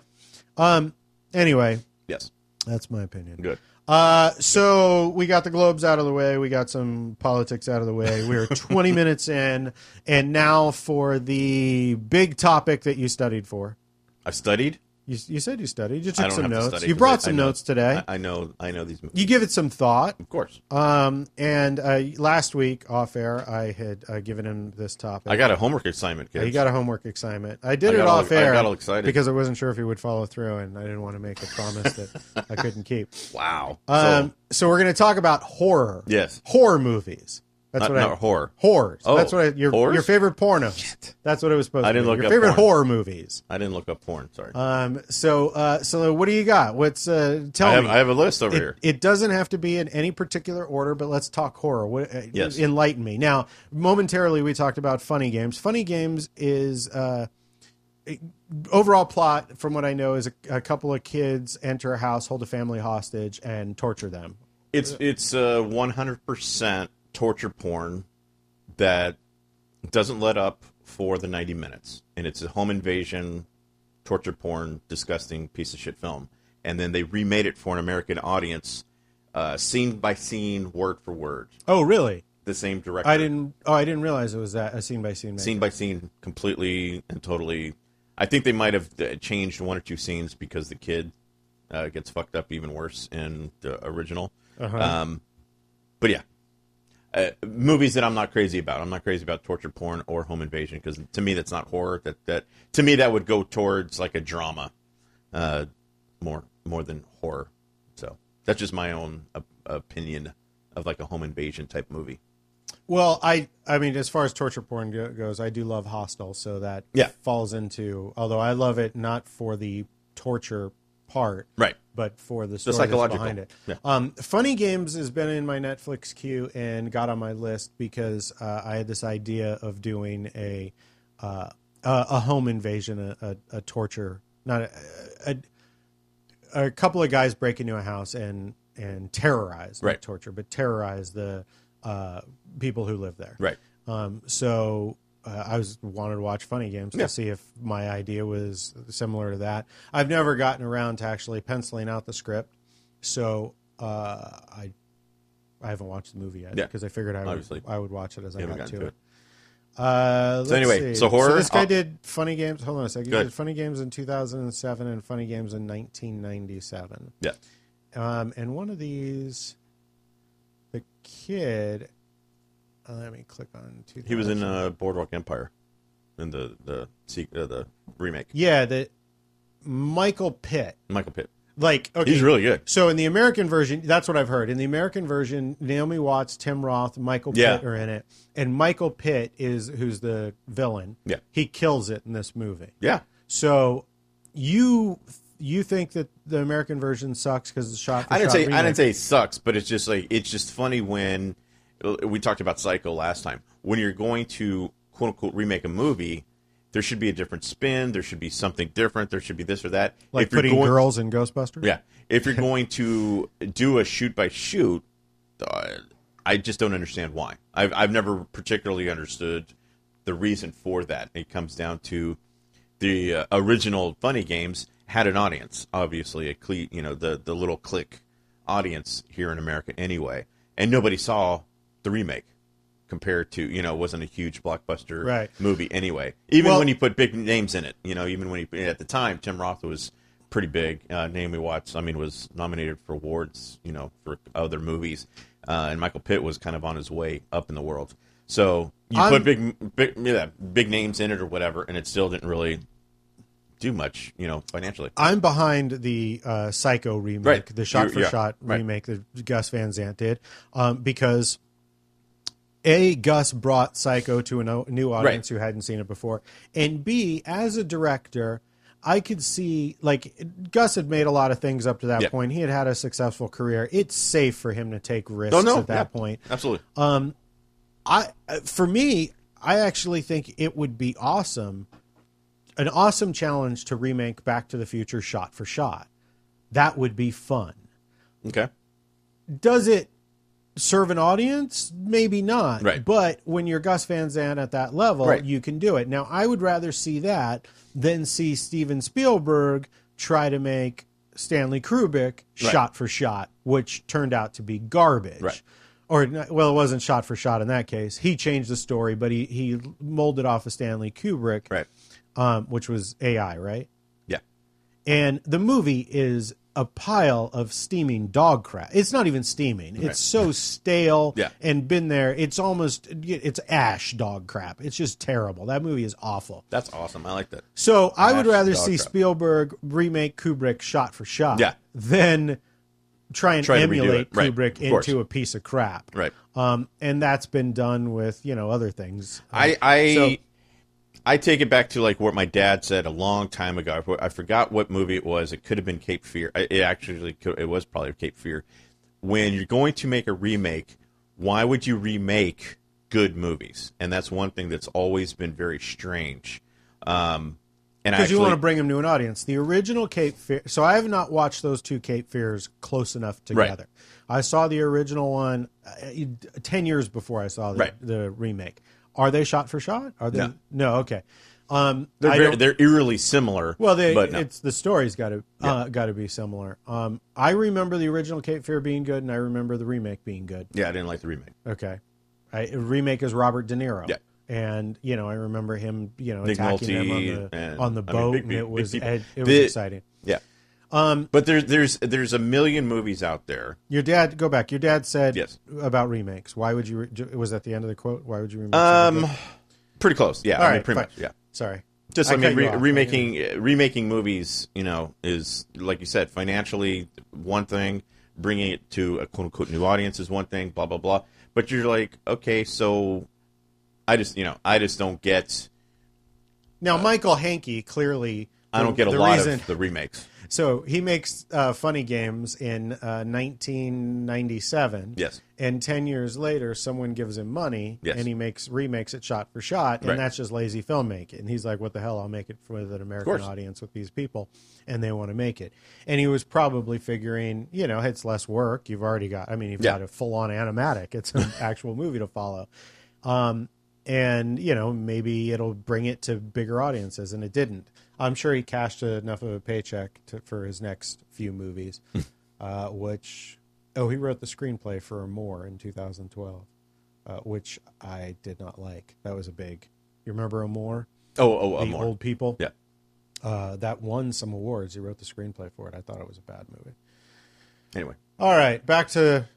Um. Anyway, Yes. that's my opinion. Good. Uh, so we got the globes out of the way. We got some politics out of the way. We're 20 minutes in, and now for the big topic that you studied for. I studied. You, you said you studied. You I took some notes. You brought I- some I know- notes today. I, I know. I know these movies. you give it some thought. of course. Um, and uh, last week off air, I had uh, given him this topic. I got a homework assignment, kids. He got a homework assignment. I did I it all- off I air. got all excited. because I wasn't sure if he would follow through, and I didn't want to make a promise that I couldn't keep. wow. Um, so, so we're going to talk about horror. Yes. horror movies. That's Not- what I not horror. Horrors. Oh, That's what I, your horrors? your favorite pornos. That's what it was supposed I didn't be. look your up Your favorite porn. horror movies. I didn't look up porn. Sorry. Um. So uh. So what do you got? What's uh? Tell I have. me. I have a list over it, here. it doesn't have to be in any particular order, but let's talk horror. What, uh, Yes. Enlighten me. Now, momentarily, we talked about funny games. Funny games is uh, overall plot, from what I know, is a, a couple of kids enter a house, hold a family hostage, and torture them. It's it's uh, 100% torture porn that doesn't let up for the 90 minutes, and it's a home invasion, torture porn, disgusting piece of shit film. And then they remade it for an American audience, uh, scene by scene, word for word, Oh, really? the same director. I didn't. Oh, I didn't realize it was that a scene by scene. scene by scene, completely and totally. I think they might have uh, changed one or two scenes because the kid uh, gets fucked up even worse in the original. Um, but yeah, uh, movies that I'm not crazy about. I'm not crazy about torture porn or home invasion because to me that's not horror. That that to me that would go towards like a drama, uh, more more than horror. So that's just my own op- opinion of like a home invasion type movie. Well, I I mean, as far as torture porn go- goes, I do love Hostel, so that Yeah. falls into. Although I love it not for the torture part, Right. but for the story psychological. behind it. Yeah. Um, Funny Games has been in my Netflix queue and got on my list because uh, I had this idea of doing a uh, a, home invasion, a, a, a torture, not a, a, a couple of guys break into a house and and terrorize, not Right. torture, but terrorize the uh, people who live there. Right. Um, so uh, I was wanted to watch Funny Games Yeah. to see if my idea was similar to that. I've never gotten around to actually penciling out the script, so uh, I I haven't watched the movie yet Yeah. because I figured I would I would watch it as I You got haven't to it. to Uh, let's anyway, see. so horror- this guy I'll- did Funny Games. Hold on a second. He did Funny Games in 2007 and Funny Games in 1997. Yeah. Um, and one of these, the kid. Uh, let me click on. 2000. He was in uh, Boardwalk Empire, in the the uh, the remake. Yeah, the Michael Pitt. Michael Pitt. Like, okay, He's really good. So in the American version, that's what I've heard. In the American version, Naomi Watts, Tim Roth, Michael Yeah. Pitt are in it, and Michael Pitt is who's the villain. Yeah. he kills it in this movie. Yeah. So you you think that the American version sucks because it's shot? For I didn't shot say I remake? didn't say it sucks, but it's just like it's just funny when we talked about Psycho last time. When you're going to quote unquote remake a movie, there should be a different spin. There should be something different. There should be this or that. like If you're putting going- girls in Ghostbusters. Yeah, if you're going to do a shoot by shoot, uh, I just don't understand why. I've I've never particularly understood the reason for that. It comes down to the uh, original Funny Games had an audience, obviously a cle- you know the the little click audience here in America anyway, and nobody saw the remake compared to you know wasn't a huge blockbuster Right. movie anyway. Even Well- when you put big names in it, you know, even when he at the time Tim Roth was pretty big. Uh, Naomi Watts, I mean, was nominated for awards, you know, for other movies, uh, and Michael Pitt was kind of on his way up in the world. So you I'm- put big, big, yeah, big names in it or whatever, and it still didn't really do much, you know, financially. I'm behind the uh, Psycho remake, Right. the shot for yeah, shot right. remake that Gus Van Sant did, um, because a Gus brought Psycho to a new audience who hadn't seen it before, and b as a director. I could see, like, Gus had made a lot of things up to that Yeah. point. He had had a successful career. It's safe for him to take risks no, at that yeah, point. absolutely. Um, I for me, I actually think it would be awesome, an awesome challenge to remake Back to the Future shot for shot. That would be fun. okay, Does it serve an audience? Maybe not. Right. But when you're Gus Van Sant at that level, Right. you can do it. Now, I would rather see that than see Steven Spielberg try to make Stanley Kubrick Right. shot for shot, which turned out to be garbage. Right. Or well, it wasn't shot for shot in that case. He changed the story, but he he molded off of Stanley Kubrick, right, um, which was AI, right? yeah, And the movie is a pile of steaming dog crap. It's not even steaming. It's so stale Yeah. and been there. It's almost it's ash dog crap. It's just terrible. That movie is awful. that's awesome. I like that. So I would rather see crap. Spielberg remake Kubrick shot for shot Yeah. than try and Try emulate. Right. Kubrick course. into a piece of crap. Right. Um, and that's been done with you know other things. I I So- I take it back to like what my dad said a long time ago. I forgot what movie it was. It could have been Cape Fear. It actually could, it was probably Cape Fear. When you're going to make a remake, why would you remake good movies? And that's one thing that's always been very strange. Um, and because you want to bring them to an audience. The original Cape Fear. So I have not watched those two Cape Fears close enough together. I saw the original one uh, ten years before I saw the, Right. the remake. Are they shot for shot? Are they? No. okay. Um, they're very, they're eerily similar. well, they, no. it's the story's got to uh, got to be similar. Um, I remember the original Cape Fear being good, and I remember the remake being good. yeah, I didn't like the remake. Okay, I, remake is Robert De Niro. Yeah. And you know, I remember him, you know, Big attacking them on the and- on the I mean, boat, big and it was it, it was The- exciting. Um, but there's there's there's a million movies out there. Your dad, go back. Your dad said Yes. about remakes. Why would you? Re- was that the end of the quote? Why would you remake? Um, pretty close. Yeah, All I mean, right, pretty fine. much. Yeah. Sorry. Just I I, mean, re- remaking uh, remaking movies, you know, is like you said, financially one thing. Bringing it to a quote unquote new audience is one thing. Blah blah blah. But you're like, okay, so I just you know I just don't get Now, Michael Haneke clearly. I don't get a lot reason- of the remakes. So he makes uh, funny games in uh, 1997. Yes. And 10 years later, someone gives him money Yes. and he makes remakes it shot for shot. And Right. that's just lazy filmmaking. And he's like, what the hell? I'll make it for an American audience with these people. And they want to make it. And he was probably figuring, you know, it's less work. You've already got, I mean, you've Yeah. got a full on animatic, it's an actual movie to follow. Um, and you know maybe it'll bring it to bigger audiences and it didn't i'm sure he cashed enough of a paycheck to, for his next few movies uh, which oh he wrote the screenplay for more in 2012 uh, which i did not like that was a big you remember Amour? Oh, oh, the more. old people Yeah. uh, that won some awards he wrote the screenplay for it i thought it was a bad movie Anyway, all right, back to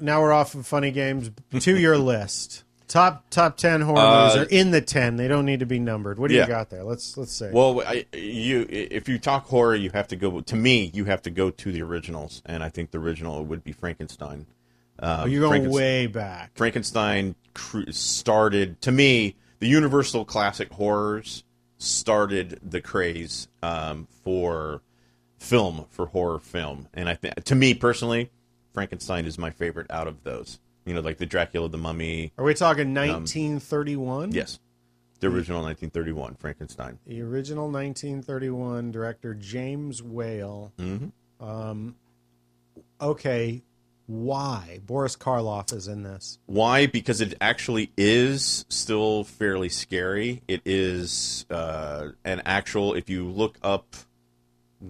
now we're off of funny games to your list. Top top ten horror Uh, movies are in the ten. They don't need to be numbered. What do yeah. you got there? Let's let's see. well, I, you if you talk horror, you have to go. To me, you have to go to the originals, and I think the original would be Frankenstein. Um, oh, you're going way back. Frankenstein cr- started to me the Universal classic horrors started the craze um, for film for horror film, and I think to me personally, Frankenstein is my favorite out of those. You know, like the Dracula, the Mummy. Are we talking 1931? Yes, the original 1931 Frankenstein. The original 1931 director James Whale. Mhm. Um, okay, why Boris Karloff is in this? Why? Because it actually is still fairly scary. It is uh, an actual. If you look up,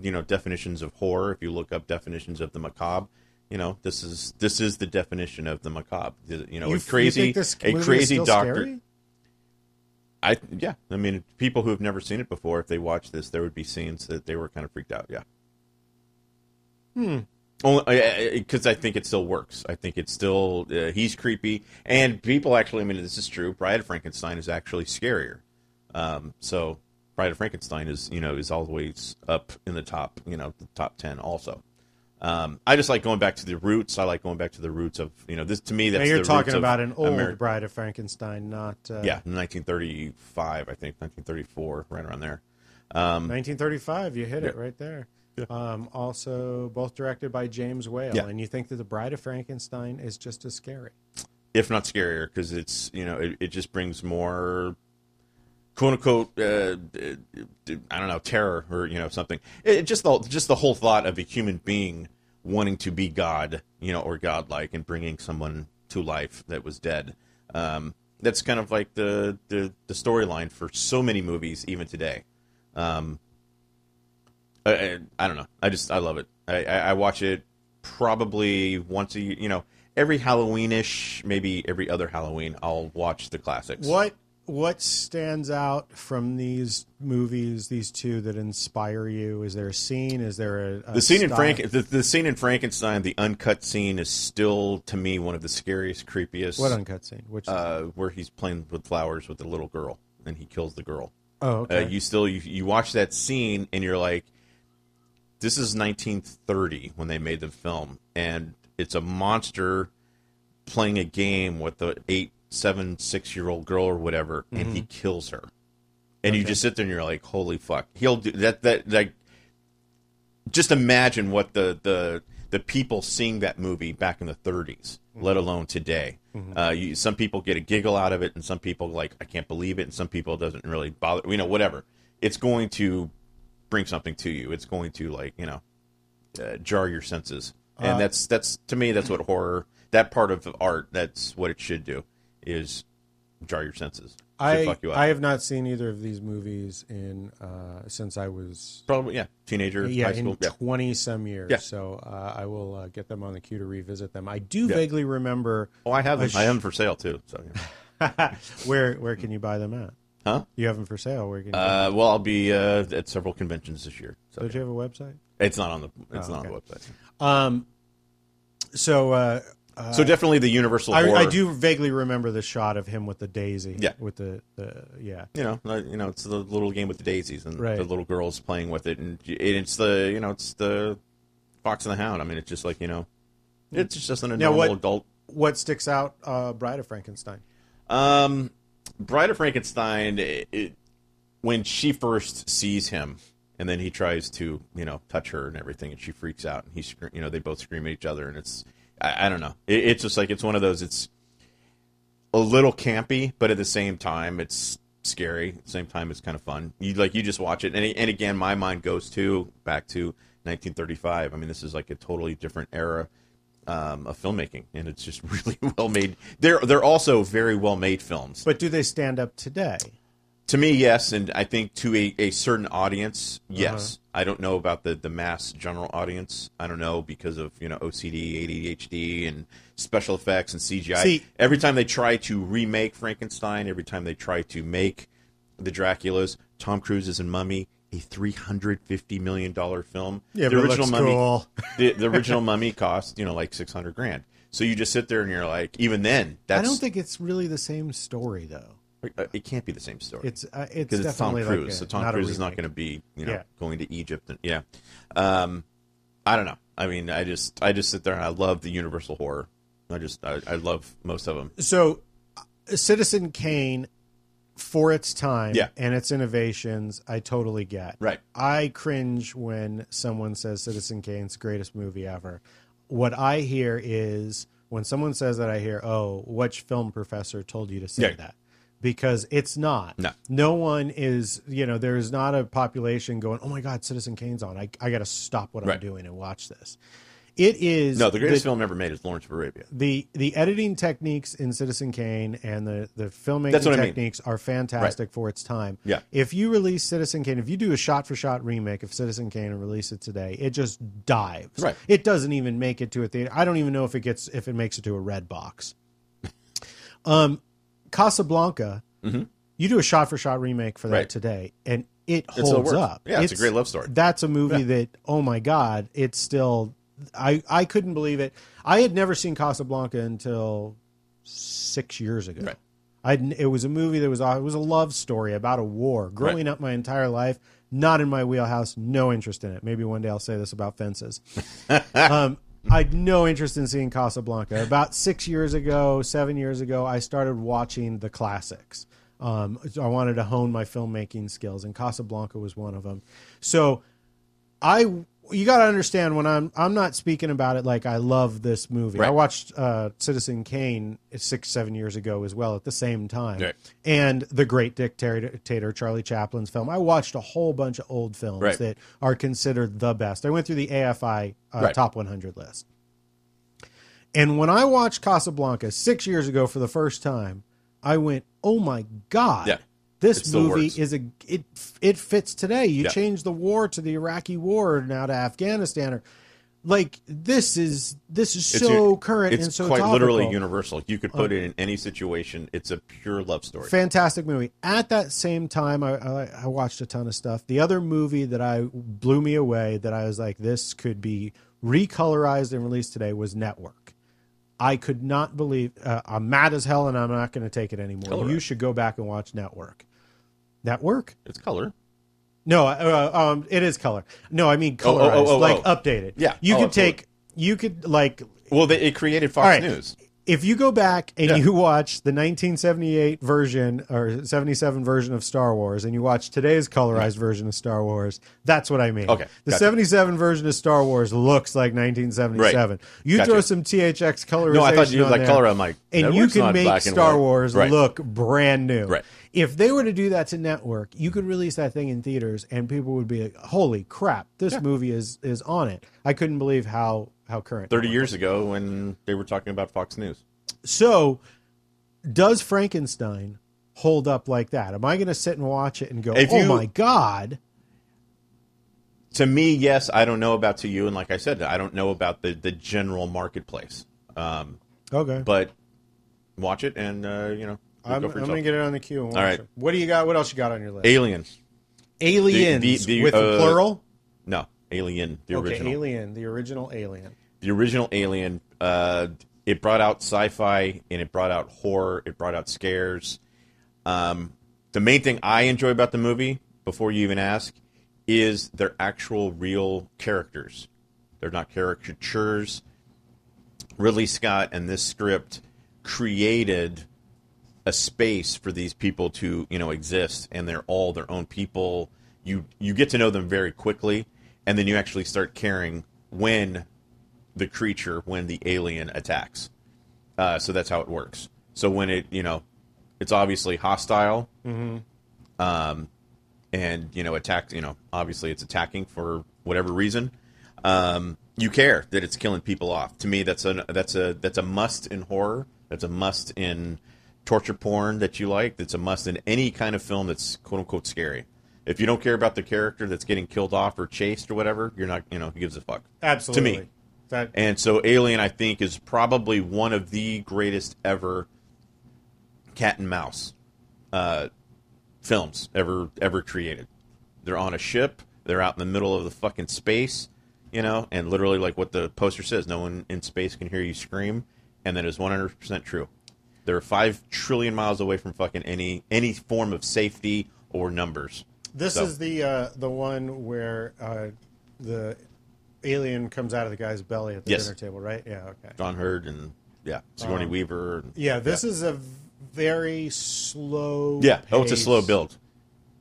you know, definitions of horror. If you look up definitions of the macabre, you know, this is this is the definition of the macabre. You know, You- a crazy, a crazy doctor. scary? I yeah. I mean, people who have never seen it before, if they watch this, there would be scenes that they were kind of freaked out. Yeah. Hmm. Only because I think it still works. I think it's still uh, he's creepy, and people actually. I mean, this is true. Bride of Frankenstein is actually scarier. Um, so Bride of Frankenstein is you know is always up in the top you know the top ten also. Um, I just like going back to the roots. I like going back to the roots of you know this to me. Now That's you're the talking about an old Ameri- Bride of Frankenstein, not uh, yeah, 1935, I think 1934, right around there. Um, 1935. You hit it right there. Yeah. Um, also, both directed by James Whale, Yeah. and you think that the Bride of Frankenstein is just as scary. if not scarier, because it's you know it, it just brings more quote unquote uh, I don't know terror or you know something. It, just the just the whole thought of a human being wanting to be God, you know, or godlike, and bringing someone to life that was dead. Um, that's kind of like the the, the storyline for so many movies even today. Um, I, I, I don't know. I just I love it. I, I, I watch it probably once a. You know, every Halloweenish, maybe every other Halloween, I'll watch the classics. What what stands out from these movies, these two that inspire you? Is there a scene? Is there a, a The scene in? Frank, the, the scene in Frankenstein, the uncut scene is still to me one of the scariest, creepiest. What uncut scene? Which? uh, where he's playing with flowers with the little girl and he kills the girl. oh, okay. Uh, you still you, you watch that scene and you're like, this is 1930 when they made the film, and it's a monster playing a game with the eight, seven, six year old girl or whatever, and he kills her. And you just sit there and you're like, holy fuck, he'll do that. That like, just imagine what the the the people seeing that movie back in the 30s, let alone today. Uh, you, some people get a giggle out of it, and some people like, I can't believe it, and some people it doesn't really bother. You know, whatever. It's going to bring something to you. It's going to like you know uh, jar your senses, and Uh, that's that's to me that's what horror that part of art that's what it should do is jar your senses. I fuck you. I have not seen either of these movies in uh, since I was Probably yeah, teenager, yeah high school. in Yeah. twenty some years. Yeah. So uh, I will uh, get them on the queue to revisit them. I do Yeah. vaguely remember Oh, I have them. sh- I have them for sale too. So yeah. where where can you buy them at? huh? You have them for sale. Where can you? Uh, well, I'll be uh, at several conventions this year. So Don't you have a website? it's not on the it's Oh, not on the website. Um, so uh, so definitely the Universal I, horror. I do vaguely remember the shot of him with the daisy. Yeah. With the, the yeah. you know, uh, you know, it's the little game with the daisies and Right. the little girls playing with it, and it's the you know, it's the Fox and the Hound. I mean, it's just like you know, it's just an normal what- adult. What sticks out? Uh, Bride of Frankenstein. Um, Bride of Frankenstein, it, it, when she first sees him, and then he tries to you know touch her and everything, and she freaks out, and he you know they both scream at each other, and it's I, I don't know, it, it's just like it's one of those. It's a little campy, but at the same time, it's scary. At the same time, it's kind of fun. You like you just watch it, and and again, my mind goes to back to 1935. I mean, this is like a totally different era um, of filmmaking, and it's just really well made. They're they're also very well made films. But do they stand up today? To me, yes, and I think to a, a certain audience, Uh-huh. yes. I don't know about the the mass general audience. I don't know because of you know OCD, ADHD, and special effects and CGI. See- every time they try to remake Frankenstein, every time they try to make the Draculas, Tom Cruise is in Mummy, a three hundred fifty million dollar film. Yeah, the original Mummy, cool. the, the original Mummy cost you know like six hundred grand. So you just sit there and you're like, even then, that's I don't think it's really the same story though. Uh, it can't be the same story It's uh, it's because it's Tom Cruise. like a, so Tom Cruise is not going to be, you know, Yeah. going to Egypt. And, yeah, um, I don't know. I mean, I just, I just sit there and I love the Universal horror. I just, I, I love most of them. So, uh, Citizen Kane, for its time Yeah. and its innovations, I totally get. Right. I cringe when someone says Citizen Kane's greatest movie ever. What I hear is when someone says that, I hear, "Oh, which film professor told you to say Yeah. that?" Because it's not. No. No one is. You know, there's not a population going, "Oh my God, Citizen Kane's on. I, I got to stop what I'm doing and watch this." It is No, the greatest film ever made is Lawrence of Arabia. the the editing techniques in Citizen Kane and the the filmmaking what I mean. techniques are fantastic for its time. Yeah. If you release Citizen Kane, if you do a shot for shot remake of Citizen Kane and release it today, it just dives. Right. It doesn't even make it to a theater. I don't even know if it gets if it makes it to a red box. um, Casablanca. You do a shot for shot remake for that Mm-hmm. Right. today, and it holds up. Yeah, it's a great love story. That's a movie that oh my god, it's still. I I couldn't believe it. I had never seen Casablanca until six years ago. Right. I it was a movie that was it was a love story about a war. Growing up my entire life, not in my wheelhouse, no interest in it. Maybe one day I'll say this about fences. um, I had no interest in seeing Casablanca. About six years ago, seven years ago, I started watching the classics. Um, I wanted to hone my filmmaking skills, and Casablanca was one of them. So, I you got to understand when I'm I'm not speaking about it like I love this movie. I watched uh, Citizen Kane six seven years ago as well at the same time, Right. and The Great Dictator, Charlie Chaplin's film. I watched a whole bunch of old films Right. that are considered the best. I went through the AFI uh, Right. top 100 list, and when I watched Casablanca six years ago for the first time, I went, "Oh my god!" Yeah. This It movie is a it it fits today. You Yeah. change the war to the Iraqi war now to Afghanistan or like this is this is It's so current It's and so quite topical. literally universal. You could put it in any situation. It's a pure love story. Fantastic movie. At that same time, I, I, I watched a ton of stuff. The other movie that I blew me away that I was like, this could be recolorized and released today was Network. I could not believe. Uh, I'm mad as hell, and I'm not going to take it anymore. Color. You should go back and watch Network. Network? It's color. No, uh, um, it is color. No, I mean Oh, oh, colorized, oh, oh, like oh. updated. Yeah. you Oh, could absolutely. take. You could like Well, they, it created Fox right. News. If you go back and Yeah. you watch the 1978 version or 77 version of Star Wars and you watch today's colorized version of Star Wars, that's what I mean. Okay, The gotcha. 77 version of Star Wars looks like 1977. You Gotcha. throw some THX colorization No, I thought you on like there, color. I'm like, and you can make Star white. Wars Right. look brand new. Right. If they were to do that to network, you could release that thing in theaters, and people would be like, "Holy crap! This movie is is on it." I couldn't believe how how current. Thirty years ago, when they were talking about Fox News. So, does Frankenstein hold up like that? Am I going to sit and watch it and go, If "Oh you- my god"? To me, yes. I don't know about to you, and like I said, I don't know about the the general marketplace. Um, Okay, but watch it, and uh, you know, I'm, go I'm going to get it on the queue. And watch All right. it. What do you got? What else you got on your list? Aliens. Aliens the- the, with the uh, plural. No, Alien, the Okay, original. Alien, the original Alien. the original Alien. Uh, it brought out sci-fi and it brought out horror. It brought out scares. Um, the main thing I enjoy about the movie, before you even ask, is they're actual real characters. They're not caricatures. Ridley Scott and this script created a space for these people to you know exist, and they're all their own people. You you get to know them very quickly, and then you actually start caring when the creature, when the alien attacks. Uh, so that's how it works. So when it you know, it's obviously hostile, um, and you know attacks. You know, obviously it's attacking for whatever reason. Um, you care that it's killing people off. To me, that's a that's a that's a must in horror. That's a must in torture porn that you like. That's a must in any kind of film that's quote unquote scary. If you don't care about the character that's getting killed off or chased or whatever, you're not. You know, who gives a fuck? Absolutely. To me, That and so Alien, I think, is probably one of the greatest ever cat and mouse uh, films ever ever created. They're on a ship. They're out in the middle of the fucking space, you know, and literally like what the poster says, no one in space can hear you scream, and that is one hundred percent true. They're five trillion miles away from fucking any any form of safety or numbers. This So- is the uh, the one where uh, the alien comes out of the guy's belly at the Yes. dinner table, right? Yeah. Okay. John Hurt and yeah, Sigourney Um, Weaver. And, Yeah. This is a very slow. yeah. Oh, it's a slow build.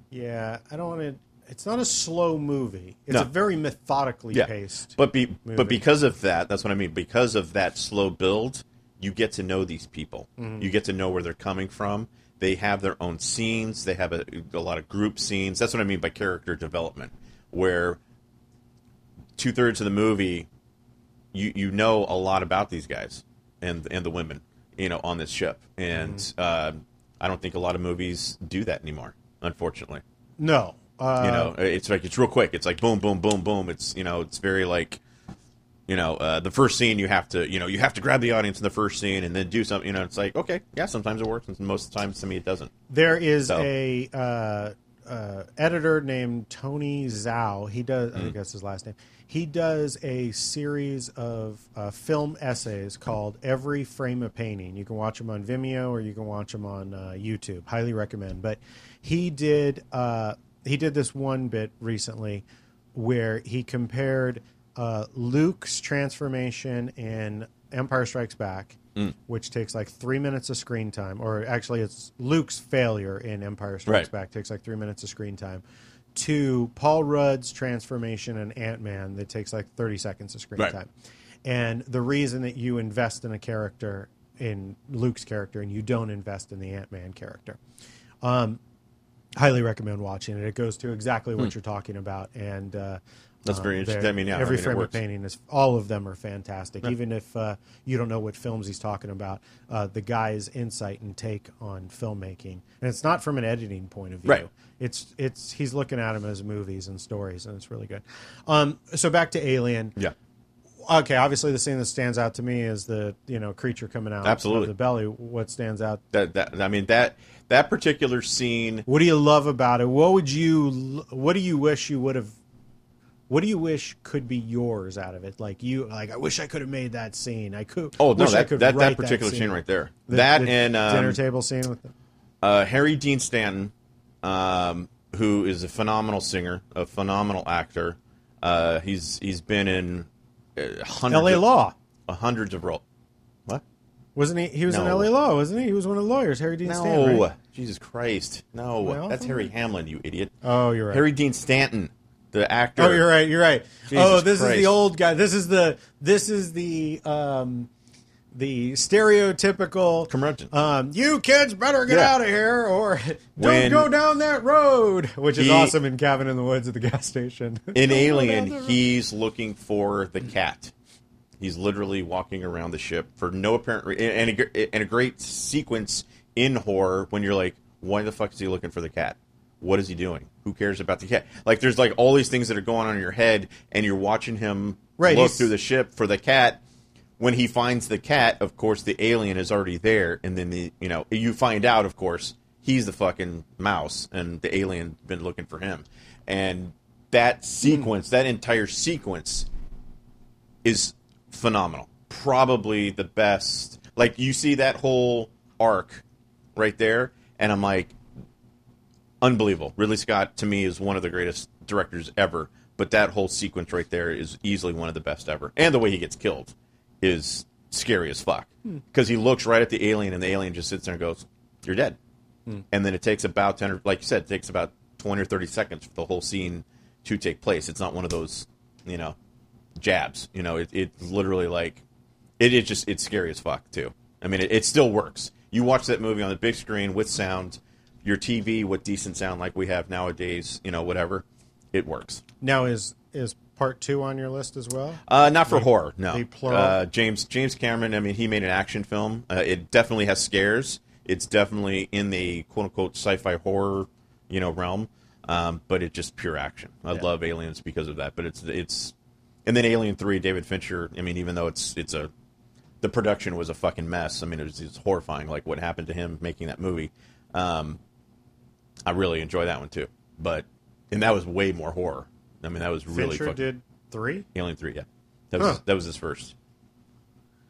Yeah. I don't want to. It's not a slow movie. It's No. a very methodically yeah. paced. But be movie. but because of that, that's what I mean. Because of that slow build, you get to know these people. Mm-hmm. You get to know where they're coming from. They have their own scenes. They have a, a lot of group scenes. That's what I mean by character development, where two thirds of the movie, you you know a lot about these guys and and the women, you know, on this ship. And Mm-hmm. uh, I don't think a lot of movies do that anymore. Unfortunately no. Uh, you know it's like it's real quick it's like boom boom boom boom it's you know it's very like you know uh, the first scene you have to you know you have to grab the audience in the first scene and then do something you know it's like okay yeah sometimes it works and most of the times to me it doesn't There is So- a uh, uh, editor named Tony Zhou. He does, I think that's his last name. He does a series of uh, film essays called "Every Frame a Painting." You can watch them on Vimeo or you can watch them on uh, YouTube. Highly recommend. But he did uh, he did this one bit recently where he compared uh, Luke's transformation in Empire Strikes Back, which takes like three minutes of screen time, or actually, it's Luke's failure in Empire Strikes Right. Back takes like three minutes of screen time, to Paul Rudd's transformation in Ant Man that takes like 30 seconds of screen Right. time. And the reason that you invest in a character, in Luke's character, and you don't invest in the Ant Man character highly recommend watching it. It goes to exactly what you're talking about, and uh. That's very uh, interesting. I mean, yeah, I every mean, frame of painting is all of them are fantastic. Even if uh, you don't know what films he's talking about, uh, the guy's insight and take on filmmaking, and it's not from an editing point of view. Right. It's it's he's looking at them as movies and stories, and it's really good. Um, so back to Alien yeah okay, obviously the scene that stands out to me is the you know creature coming out Absolutely. of the belly. What stands out? that, that i mean that that particular scene What do you love about it? What would you? What do you wish you would have? What do you wish could be yours out of it? Like you, like I wish I could have made that scene. I could. oh no that could that, write that particular scene. right there The- that the and um, dinner table scene with. Uh, Harry Dean Stanton, um, who is a phenomenal singer, a phenomenal actor. Uh, he's he's been in uh, hundreds L.A. of, Law uh, hundreds of roles. What? wasn't he? He was in L.A. Law, wasn't he? He was one of the lawyers. Harry Dean Stanton. No, right? Jesus Christ, no, Well, that's Harry Hamlin, you idiot. Oh, you're right. Harry Dean Stanton, the actor. Oh, you're right. You're right. Jesus oh, this is the old guy. This is the this is the um the stereotypical Curmudgeon. Um, you kids better get Yeah. out of here or don't When- go down that road, which is He- awesome in Cabin in the Woods at the gas station. In Don't go down Alien, the he's looking for the cat. He's literally walking around the ship for no apparent reason, and, a and a great sequence in horror when you're like, why the fuck is he looking for the cat? What is he doing? Who cares about the cat? Like, there's like all these things that are going on in your head, and you're watching him Right, look he's- through the ship for the cat. When he finds the cat, of course, the alien is already there, and then the you know you find out, of course, he's the fucking mouse, and the alien been looking for him, and that sequence, that entire sequence, is phenomenal. probably the best. Like you see that whole arc right there, and I'm like, unbelievable. Ridley Scott to me is one of the greatest directors ever. But that whole sequence right there is easily one of the best ever, and the way he gets killed is scary as fuck hmm. because he looks right at the alien, and the alien just sits there and goes, "You're dead." Hmm. And then it takes about ten, or like you said, it takes about twenty or thirty seconds for the whole scene to take place. It's not one of those, you know, jabs. You know, it, it's literally like it is just it's scary as fuck too. I mean, it, it still works. You watch that movie on the big screen with sound, your TV with decent sound like we have nowadays. You know, whatever, it works. Now is is part two on your list as well? Uh, not for horror, no. the? Uh, James James Cameron. I mean, he made an action film. Uh, it definitely has scares. It's definitely in the quote unquote sci-fi horror, you know, realm. Um, but it's just pure action. I Yeah. love Aliens because of that. But it's it's, and then Alien Three, David Fincher. I mean, even though it's it's a, the production was a fucking mess. I mean, it was, it's horrifying, like what happened to him making that movie. Um, I really enjoy that one too. But and that was way more horror. I mean, that was really Fincher fucking, did three. Alien Three, yeah. That was Huh. that was his first.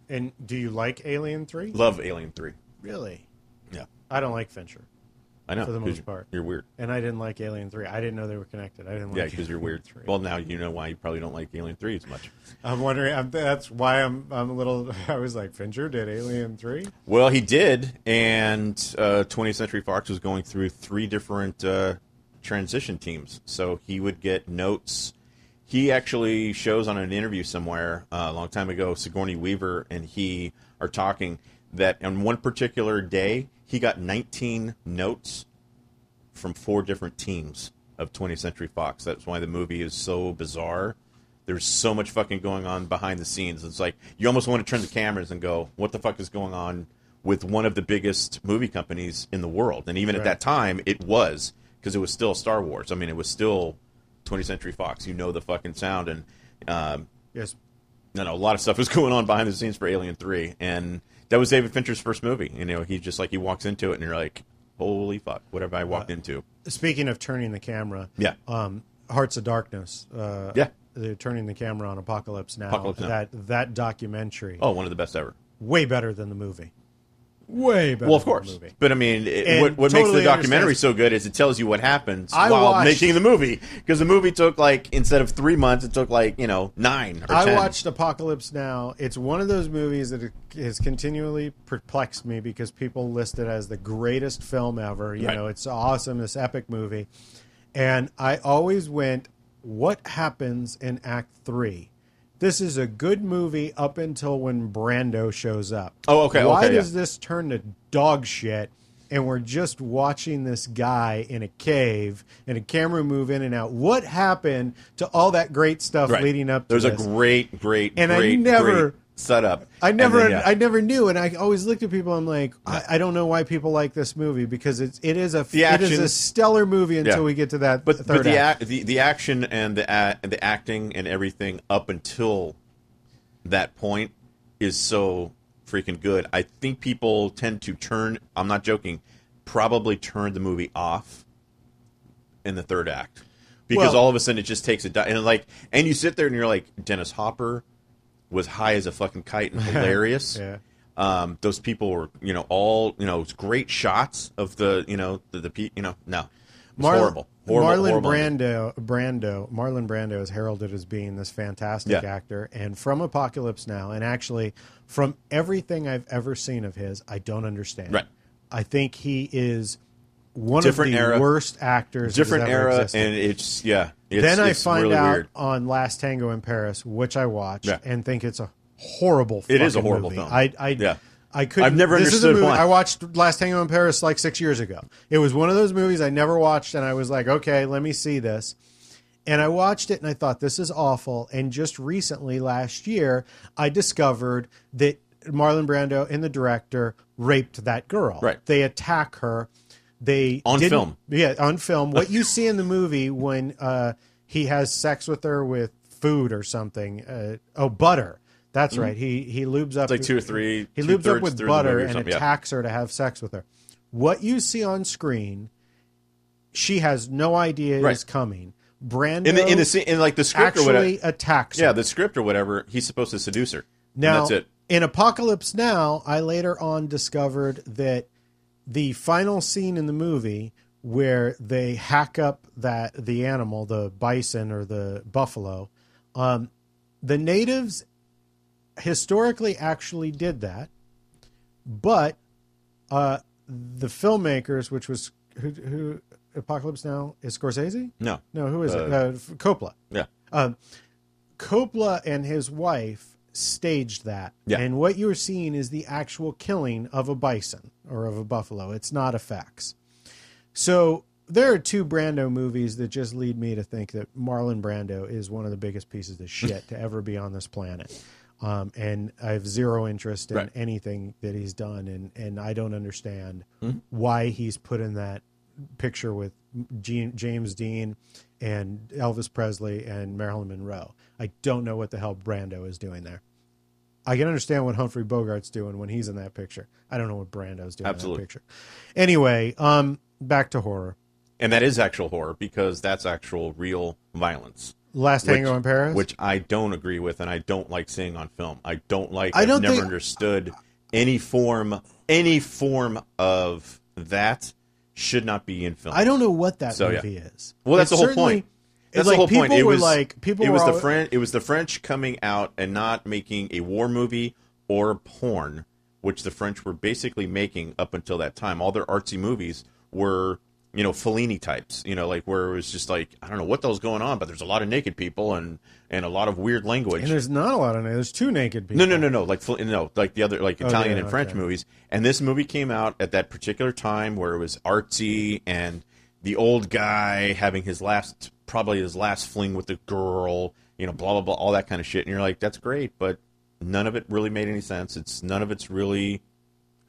And do you like Alien Three? Love Alien Three. Really? Yeah, I don't like Fincher, I know. For the most part. you're weird. and I didn't like Alien Three. I didn't know they were connected. I didn't like. Yeah, because you're weird. 3. Well, now you know why you probably don't like Alien Three as much. I'm wondering. I'm, that's why I'm. I'm a little. I was like, Fincher did Alien Three. Well, he did, and uh, 20th Century Fox was going through three different uh, transition teams, so he would get notes. He actually shows on an interview somewhere uh, a long time ago. Sigourney Weaver and he are talking that on one particular day he got 19 notes from four different teams of 20th Century Fox. That's why the movie is so bizarre. There's so much fucking going on behind the scenes. It's like you almost want to turn the cameras and go, "What the fuck is going on with one of the biggest movie companies in the world?" And even at that time, it was because it was still Star Wars. I mean, it was still 20th Century Fox. You know the fucking sound, and um, Yes. no, no, a lot of stuff was going on behind the scenes for Alien Three, and that was David Fincher's first movie. You know, he just like he walks into it, and you're like, "Holy fuck, what have I walked into?" Speaking of turning the camera, Yeah. um, Hearts of Darkness. Uh, Yeah. they're turning the camera on Apocalypse Now. Apocalypse Now. That that documentary, Oh, one of the best ever. way better than the movie. Way better. Well, of than course, the movie. but I mean, it, what, what makes the documentary so good is it tells you what happens I while watched- making the movie. Because the movie took like instead of three months, it took like you know nine or I 10. watched Apocalypse Now. It's one of those movies that has continually perplexed me because people list it as the greatest film ever. You Right. know, it's awesome, this epic movie. And I always went, what happens in Act Three? This is a good movie up until when Brando shows up. Oh, okay, Why okay, yeah. does this turn to dog shit? And we're just watching this guy in a cave and a camera move in and out. What happened to all that great stuff Right. leading up to There's this? a great, great, And I great, never- great setup. I never, then, yeah. I never knew, and I always looked at people. I'm like, I, I don't know why people like this movie because it's it is a The it is action- a stellar movie until Yeah. we get to that but third but the, act. the the action and the a, the acting and everything up until that point is so freaking good. I think people tend to turn. I'm not joking. Probably turn the movie off in the third act because Well- all of a sudden it just takes a di- and like and you sit there and you're like Dennis Hopper was high as a fucking kite and hilarious. Yeah. Um, those people were, you know, all you know, it's great shots of the, you know, the, the pe- you know, no, Mar- horrible. horrible, Marlon horrible. Brando, Brando, Marlon Brando is heralded as being this fantastic Yeah. actor, and from Apocalypse Now, and actually from everything I've ever seen of his, I don't understand. Right. I think he is one Different of the era. worst actors. different era, existed. and it's yeah. It's, then I find really out weird. on Last Tango in Paris, which I watched, Yeah. and think it's a horrible. It is a horrible movie. film. I, I, Yeah. I could. I've never this is a understood movie, why. I watched Last Tango in Paris like six years ago. It was one of those movies I never watched, and I was like, okay, let me see this. And I watched it, and I thought this is awful. And just recently, last year, I discovered that Marlon Brando and the director raped that girl. Right. They attack her. They On film. yeah, on film. What you see in the movie when uh, he has sex with her with food or something. Uh, oh, butter. That's right. He he lubes up Mm-hmm. like two or three- He lubes up with butter and something, yeah. attacks her to have sex with her. What you see on screen, she has no idea Right. is coming. Brando in the in the in like the script or whatever. actually attacks Yeah, her. the script or whatever. He's supposed to seduce her. And Now, that's it. in Apocalypse Now, I later on discovered that the final scene in the movie where they hack up that the animal, the bison or the buffalo, um, the natives historically actually did that, but uh, the filmmakers, which was who, who Apocalypse Now is Scorsese? No. No, who is it? Uh, Uh, Coppola. Yeah. Um, Coppola and his wife staged that. Yeah. And what you're seeing is the actual killing of a bison or of a buffalo. It's not a effects. So there are two Brando movies that just lead me to think that Marlon Brando is one of the biggest pieces of shit to ever be on this planet. Um, and I have zero interest in Right. anything that he's done, and, and I don't understand Hmm? why he's put in that picture with Gene, James Dean and Elvis Presley and Marilyn Monroe. I don't know what the hell Brando is doing there. I can understand what Humphrey Bogart's doing when he's in that picture. I don't know what Brando's doing Absolutely. in that picture. Anyway, um, back to horror. And that is actual horror because that's actual real violence. Last Which- Tango in Paris. Which I don't agree with and I don't like seeing on film. I don't like I I've don't never think- understood any form any form of that should not be in film. I don't know what that So, yeah. movie is. Well, that's It the whole point. That's like the whole point. It was like people It was were the French. It was the French coming out and not making a war movie or porn, which the French were basically making up until that time. All their artsy movies were, you know, Fellini types. You know, like where it was just like I don't know what the hell's going on, but there's a lot of naked people and and a lot of weird language. And there's not a lot of there's two naked people. No, no, no, no. Like no, like the other, like Italian yeah, and French okay. movies. And this movie came out at that particular time where it was artsy and the old guy having his last, probably his last fling with the girl. You know, blah blah blah, all that kind of shit. And you're like, that's great, but none of it really made any sense. It's none of it's really.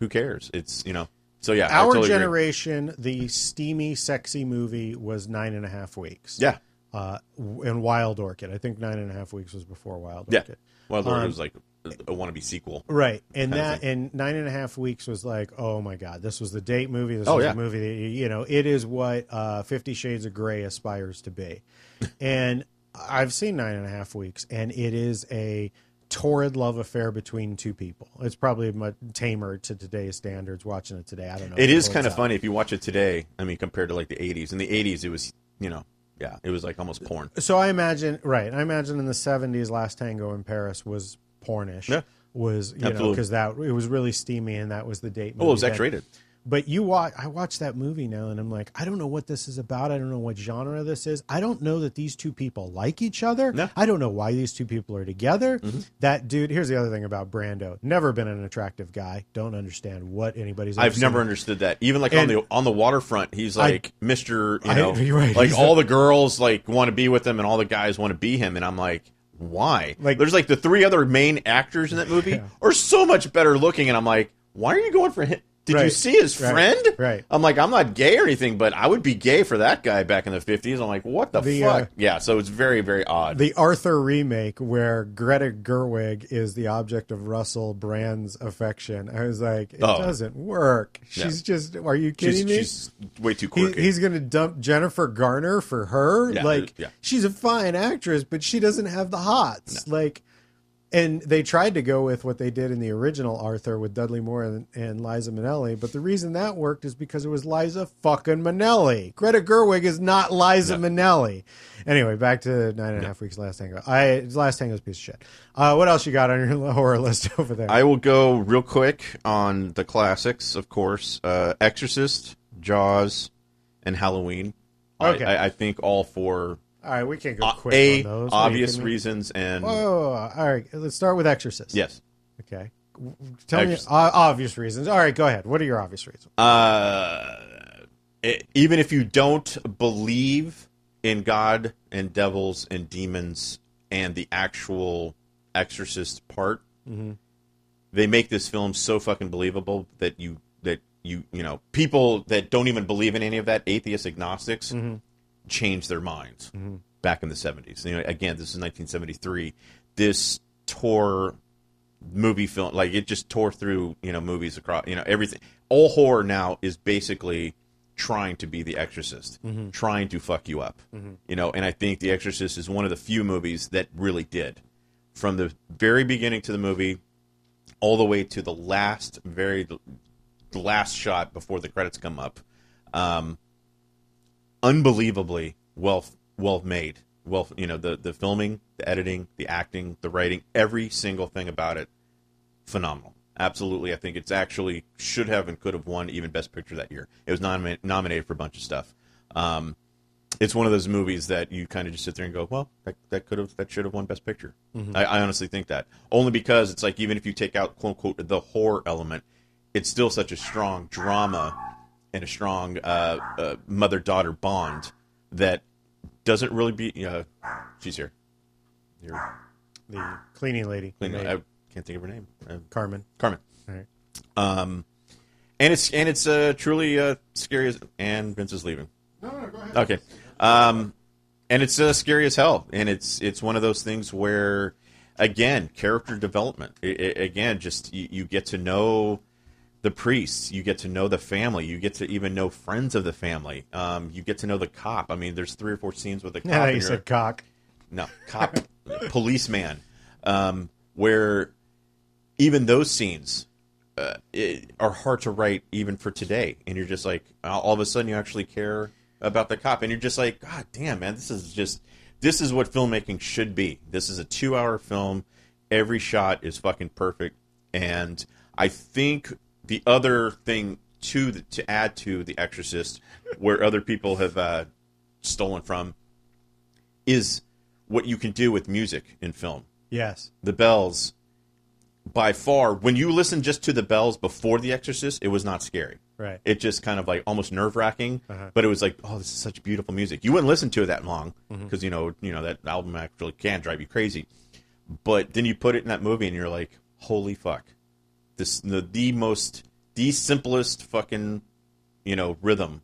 Who cares? It's you know. So yeah, I Our totally agree. generation, the steamy, sexy movie was nine and a half weeks. Yeah, Uh, and Wild Orchid. I think nine and a half weeks was before Wild yeah. Orchid. Well, Lord, Um, was like a, wannabe sequel. Right, and that and nine and a half weeks was like, oh my god, this was the date movie. This Oh, was yeah. a movie that you- know, it is what uh, Fifty Shades of Grey aspires to be. and I've seen nine and a half weeks, and it is a torrid love affair between two people. It's probably much tamer to today's standards. Watching it today, I don't know. It is kind of up. funny if you watch it today. I mean, compared to like the '80s. In the '80s, it was you know, yeah, it was like almost porn. So I imagine, right? I imagine in the seventies, Last Tango in Paris was pornish. Yeah. Was you know because that it was really steamy and that was the date. Oh, it was that- X-rated. But you watch, I watched that movie now, and I'm like, I don't know what this is about. I don't know what genre this is. I don't know that these two people like each other. No. I don't know why these two people are together. Mm-hmm. That dude. Here's the other thing about Brando. Never been an attractive guy. Don't understand what anybody's. I've never seen. understood that. Even like And- on the on the waterfront, he's like Mister. You I- know, you're right. like all the girls like want to be with him, and all the guys want to be him. And I'm like, why? Like- there's like the three other main actors in that movie Yeah. are so much better looking, and I'm like, why are you going for him? Did you see his Right. friend? Right. I'm like, I'm not gay or anything, but I would be gay for that guy back in the 50s. I'm like, what the, The, fuck? uh, yeah, so it's very, very odd. the Arthur remake where Greta Gerwig is the object of Russell Brand's affection. I was like, it Oh. doesn't work. She's just. Are you she's, kidding me? she's way too He, quirky. he's going to dump Jennifer Garner for her. Yeah, like yeah. she's a fine actress, but she doesn't have the hots. Like, and they tried to go with what they did in the original Arthur with Dudley Moore and, and Liza Minnelli, but the reason that worked is because it was Liza fucking Minnelli. Greta Gerwig is not Liza Minnelli. Anyway, back to nine and a half weeks last tango. I last tango's a piece of shit. Uh, what else you got on your horror list over there? I will go real quick on the classics, of course. Uh, Exorcist, Jaws, and Halloween. Okay. I, I think all for all right, we can't go uh, quick a on those. Obvious reasons and Oh, all right. Let's start with Exorcist. yes. Okay. Tell me uh, obvious reasons. All right, go ahead. What are your obvious reasons? Uh, it, even if you don't believe in God and devils and demons and the actual exorcist part, Mm-hmm. they make this film so fucking believable that you that you you know people that don't even believe in any of that atheist agnostics Mm-hmm. Change their minds mm-hmm. back in the 70s you know again this is 1973 this tore movie film like it just tore through you know movies across you know everything. All horror now is basically trying to be the exorcist mm-hmm. trying to fuck you up. Mm-hmm. You know and i think the exorcist is one of the few movies that really did. From the very beginning to the movie all the way to the last, very the last shot before the credits come up. Um, unbelievably well well made. Well, you know the the filming, the editing, the acting, the writing, every single thing about it, phenomenal. Absolutely, I think it's actually should have and could have won even Best Picture that year. It was nom- nominated for a bunch of stuff. Um, it's one of those movies that you kind of just sit there and go, well, that, that could have that should have won Best Picture. I, I honestly think that only because it's like even if you take out quote unquote the horror element, it's still such a strong drama and a strong uh, uh, mother daughter bond that doesn't really be. Uh, she's here. You're The cleaning lady, cleaning. I can't think of her name. Uh, Carmen. Carmen. All right. Um, and it's and it's uh, truly uh, scary as and Vince is leaving. No, no, go ahead. Okay. Um, and it's uh, scary as hell, and it's it's one of those things where, again, character development. I- I- again, just you, you get to know the priests, you get to know the family, you get to even know friends of the family. Um, you get to know the cop. I mean, there's three or four scenes with the cop. Yeah, you said cock. no cop policeman um, where even those scenes uh, it, are hard to write even for today and you're just like all all of a sudden you actually care about the cop and you're just like god damn man this is just this is what filmmaking should be this is a two hour film every shot is fucking perfect and i think the other thing to the, to add to the exorcist where other people have uh, stolen from is what you can do with music in film. Yes. The bells, by far, when you listen just to the bells before The Exorcist, it was not scary. Right. It just kind of like almost nerve wracking, Uh-huh. but it was like, oh, this is such beautiful music. You wouldn't listen to it that long Mm-hmm. because you know, you know that album actually can drive you crazy. But then you put it in that movie, and you're like, holy fuck, this the the most the simplest fucking you know rhythm